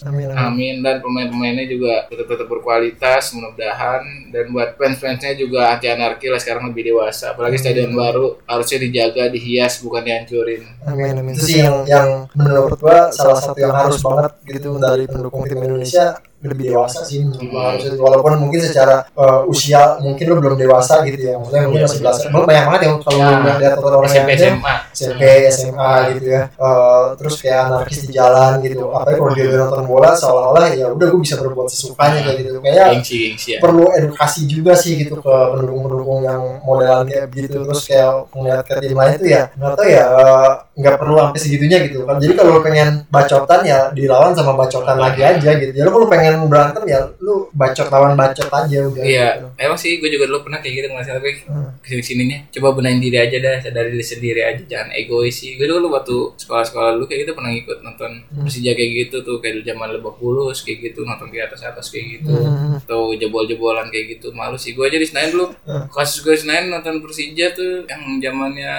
Amin, amin. amin dan pemain-pemainnya juga tetap tetap berkualitas mudah-mudahan. Dan buat fans-fansnya juga anti anarki lah sekarang lebih dewasa. Apalagi stadion baru harusnya dijaga dihias bukan dihancurin. Amin amin. Itu sih yang yang menurut gua salah satu yang harus banget gitu dari pendukung tim Indonesia lebih dewasa sih menurut gua harusnya. walaupun mungkin secara uh, usia mungkin lu belum dewasa gitu ya maksudnya mungkin masih belasan Emang banyak banget yang kalau Ya, udah lihat orang yang SMP SMA SMP SMA gitu ya. Uh, terus kayak anarkis di jalan gitu. Apalagi kalau dia nonton bola seolah-olah ya udah gue bisa berbuat sesukanya kayak gitu. Kayak ya. perlu edukasi juga sih gitu ke pendukung-pendukung yang modelan kayak begitu. Terus kayak ngeliat ke tim lain itu ya nggak tahu ya eh, nggak perlu sampai segitunya gitu kan. Jadi kalau pengen bacotan ya dilawan sama bacotan lagi aja gitu. Jadi kalau lu pengen berantem ya lu bacot lawan bacot aja udah Iya, gitu. emang sih gue juga dulu pernah kayak gitu ngasih tapi Hmm. ke sini sininya coba benahin diri aja dah, sadari diri sendiri aja, jangan egois sih. Gue dulu waktu sekolah-sekolah dulu kayak gitu pernah ikut nonton Hmm. Persija kayak gitu tuh kayak di zaman Lebak Bulus kayak gitu nonton di atas atas kayak gitu Hmm. atau jebol-jebolan kayak gitu malu sih gue aja di Senayan dulu Hmm. kasus gue Senayan nonton Persija tuh yang zamannya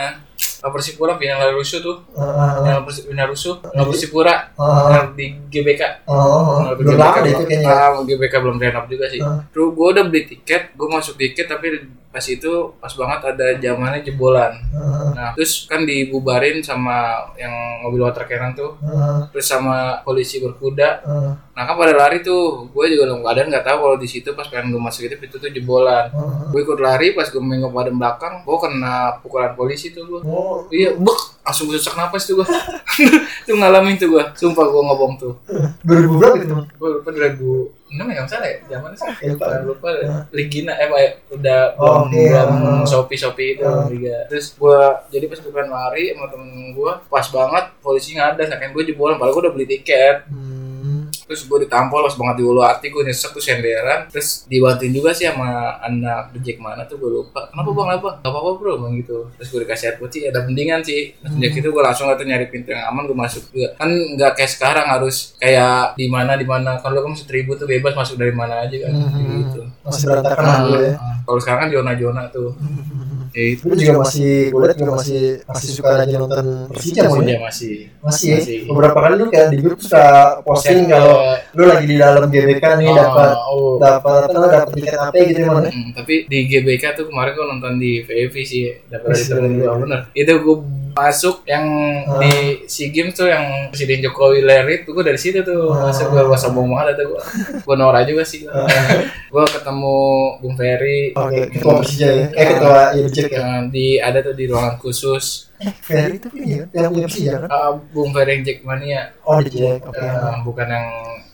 apa Persipura final rusuh tuh. Ah, final Persi- final rusuh final Persipura. Ah, final di GBK. Oh, Kalau belum GBK lama deh itu kayaknya. Ah, GBK belum renov juga sih. Ah. Terus gue udah beli tiket, gue masuk tiket tapi pas itu pas banget ada zamannya jebolan. Ah, Nah, terus kan dibubarin sama yang mobil water cannon tuh, ah, terus sama polisi berkuda. ah, Nah, kan pada lari tuh, gue juga dalam keadaan nggak tahu kalau di situ pas pengen gue masuk itu pintu tuh jebolan. ah. Gue ikut lari pas gue mengingop pada belakang, gue kena pukulan polisi tuh gue. Oh, Iya, bek, langsung gue sesak napas tuh gue. tuh ngalamin tuh gue, sumpah gue ngobong tuh. 2000 berapa itu teman? Gue lupa 2006 ya nggak salah ya zaman sih Kayak lupa. Lupa Ligina eh Pak, udah Oh, belum iya. belum Shopee Shopee itu. Liga terus gua jadi pas gue lari sama temen gua pas banget polisi ngadas nah kan gue jebolan padahal gua udah beli tiket Hmm. Terus gue ditampol pas banget di ulu hati gue nyesek tuh senderan. Terus dibantuin juga sih sama anak rejek mana tuh gue lupa. Kenapa bang? Apa? Gak apa-apa bro bang gitu. Terus gue dikasih air putih ada mendingan sih. Sejak itu gue langsung tuh nyari pintu yang aman gue masuk juga. Kan nggak kayak sekarang harus kayak di mana di mana. Kalau masih tribut tuh bebas masuk dari mana aja kan. Hmm. gitu. Masih berantakan dulu ya kalau sekarang kan zona-zona tuh. Ya itu. Juga masih, gue liat juga masih masih suka rajin nonton Persija Persija masih masih, ya? Masih. beberapa kali lu kayak di grup suka posting kalau lu lagi di dalam GBK nih oh, dapat oh. dapat apa dapat tiket apa gitu ya mana Hmm, tapi di GBK tuh kemarin gue nonton di VV sih dapat dari Masih temen ada. gue bener. Itu gue masuk yang Ah. di SEA Games tuh yang Presiden Jokowi lerit tuh gue dari situ tuh. Ah. masuk gue gue sombong banget tuh gue gue Nora juga sih gue gue ketemu Bung Ferry oke ketua Persija ya? Eh ketua Irjek ya? yang di ada tuh di ruangan khusus Ferry itu punya yang punya Persija kan Ah, Bung Ferry Jack Mania. Oh di Jack oke. Eh, bukan yang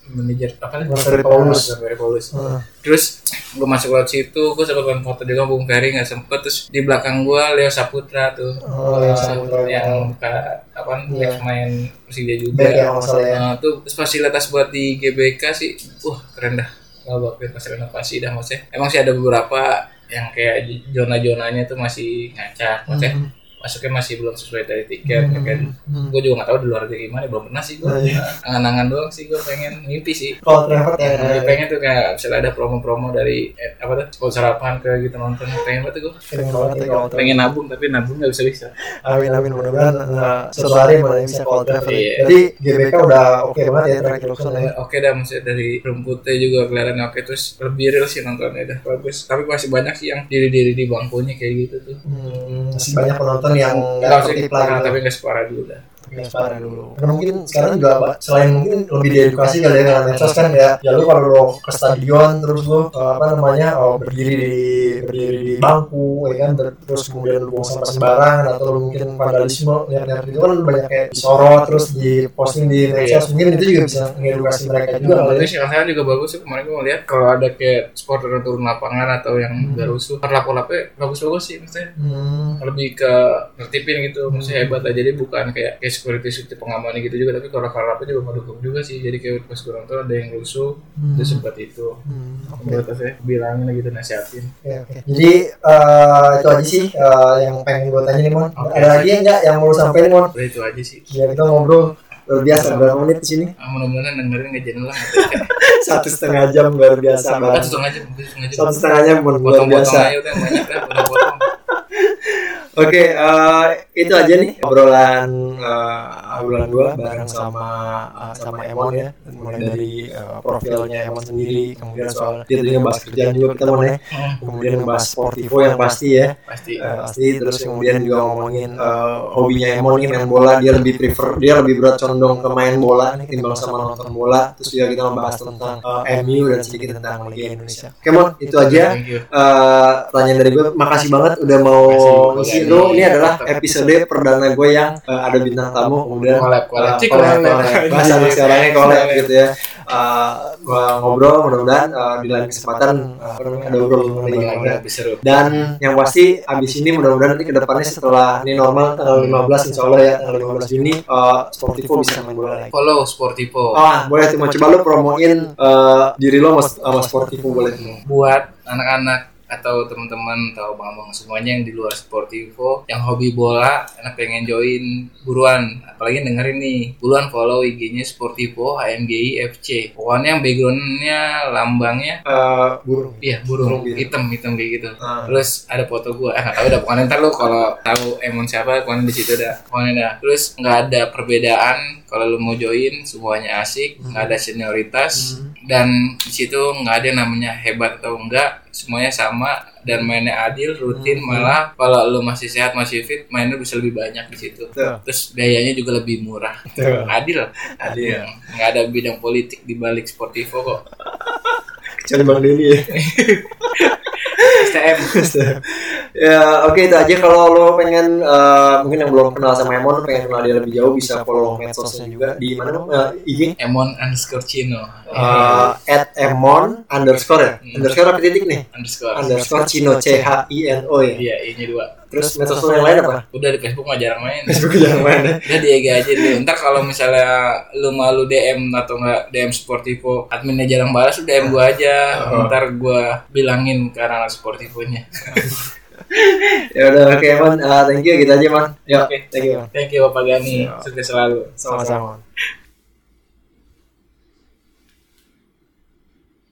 manajer apa nih Bung Ferry Paulus. Bung Ferry Paulus. Ah, terus gue masuk lewat situ gue sempat kan foto juga Bung Ferry nggak sempet. Terus di belakang gue Leo Saputra tuh. Oh, Leo Saputra. yang buka apa Iya. ex main Persija juga. Back ya masalah ya. Nah, tuh fasilitas buat di GBK sih wah keren dah. Kalau buat pas renovasi dah maksudnya. Emang sih ada beberapa yang kayak zona-zonanya tuh masih ngacak maksudnya. Hmm. Masuknya masih belum sesuai dari tiket ya kan? Hmm. gue juga nggak tahu di luar negeri gimana belum pernah sih gue Oh, iya. angan-angan doang sih gue pengen mimpi sih. Kalau Trevor ya Nah, pengen tuh kayak misalnya ada promo-promo dari eh, apa tuh sponsor apaan ke gitu nonton. Pengen banget tuh gue pengen ya kalau Trevor pengen nabung tapi nabung nggak bisa bisa. Amin amin mudah-mudahan uh, suatu hari mana bisa kalau Trevor Iya. jadi GBK udah oke banget ya terakhir Lukson ya. Oke dah maksudnya dari rumputnya juga kelihatan oke terus lebih real sih nontonnya dah bagus. Tapi masih banyak sih yang diri-diri di bangkunya kayak gitu tuh. Hmm, masih banyak penonton yang nggak kita lagi tapi nggak separah dulu dah Medsos parah dulu. Karena mungkin sekarang juga selain mungkin lebih diedukasi kali ya dengan medsos kan ya. Ya lu kalau lu ke stadion terus lu eh, apa namanya oh, berdiri di berdiri di bangku ya kan ter- terus kemudian lu buang sampah sembarangan atau lu mungkin vandalisme lihat-lihat itu kan banyak kayak disorot terus di posting di medsos mungkin itu juga bisa mengedukasi mereka juga kali Tapi ya. sekarang saya juga bagus sih kemarin gue ngeliat kalau ada kayak supporter turun lapangan atau yang udah rusuh, perlaku-lakunya bagus-bagus sih maksudnya. Hmm. lebih ke nertipin gitu maksudnya hebat lah jadi bukan kayak kayak security security pengaman gitu juga tapi kalau kalau apa juga mendukung juga sih jadi kayak pas kurang tuh ada yang rusuh Hmm. itu sempat itu Hmm, oke. menurut saya bilangin gitu nasihatin Oke, oke. Jadi eh, itu aja sih eh, yang pengen gue tanya nih Mon. Oke. Ada lagi enggak yang mau lu sampein Mon? udah itu aja sih Ya kita ngobrol luar biasa berapa menit di sini? ah, mudah-mudahan dengerin nggak jenuh lah Satu setengah jam luar biasa satu banget. setengah jam satu setengah jam Satu setengah jam luar potong-potong biasa. aja udah banyak lah potong-potong Oke, eh, itu aja nih obrolan eh, obrolan gua bareng sama eh, sama Emon ya. Mulai dari eh, profilnya Emon sendiri, kemudian soal dia tadi ngebahas kerjaan juga kita Mon ya. Kemudian ngebahas sportivo yang pasti ya. pasti. Eh, pasti. Terus kemudian juga ngomongin eh, hobinya Emon nih main bola. dia lebih prefer dia lebih berat condong ke main bola nih ketimbang sama nonton bola. terus juga kita ngebahas tentang eh, MU dan sedikit tentang Liga Indonesia. oke Mon itu aja. Eh, pertanyaan dari gue makasih banget udah mau ngisi lu ini adalah episode perdana gue yang eh, ada bintang tamu kemudian collab collab eh, bahasa anak sekarangnya collab gitu ya. Gua ngobrol mudah-mudahan eh, di lain kesempatan namanya, ada obrolan lebih seru Dan yang pasti abis ini mudah-mudahan nanti ke depannya setelah ini normal tanggal 15 insya Allah ya tanggal 15 Juni uh, Sportivo bisa main bola lagi. follow Sportivo. Ah boleh tuh mau coba lu promoin uh, diri lo sama, sama Sportivo boleh tuh. buat anak-anak atau teman-teman atau bang-bang semuanya yang di luar sportivo yang hobi bola anak pengen join buruan apalagi dengerin nih buruan follow IG-nya sportivo HMGI FC pokoknya yang backgroundnya lambangnya Uh, burung. iya burung. Burung biru. hitam hitam kayak gitu. Ah. terus ada foto gua. Eh nggak tahu udah pokoknya ntar lu kalau tahu emon siapa pokoknya di situ dah. Pokoknya dah. Terus nggak ada perbedaan kalau lu mau join semuanya asik nggak ada senioritas dan di situ nggak ada yang namanya hebat atau enggak semuanya sama dan mainnya adil rutin malah kalau lu masih sehat masih fit mainnya bisa lebih banyak di situ Betul. terus biayanya juga lebih murah Betul. adil Adil. nggak ada bidang politik di balik sportivo kok Kecuali Bang Denny ya. STM ya oke itu aja. Kalau lo pengen uh, mungkin yang belum kenal sama Emon pengen kenal dia lebih jauh bisa follow medsosnya juga. Di mana uh, IG Emon underscore Cino. Uh, at Emon underscore ya? Hmm. underscore apa titik nih? Underscore. Underscore Cino C H I N O ya? Iya ini dua terus medsos lo yang lain apa? udah di Facebook mah jarang main. Facebook jangan main ya? Udah di IG aja dulu. Ntar kalau misalnya lu malu DM atau enggak DM Sportivo adminnya jarang balas lu DM gua aja. Oh. ntar gua bilangin ke anak Sportivonya. Ya udah oke Emon Uh, thank you gitu aja man ya Oke. thank you. Thank you Bapak Gani. Sukses selalu. Sama-sama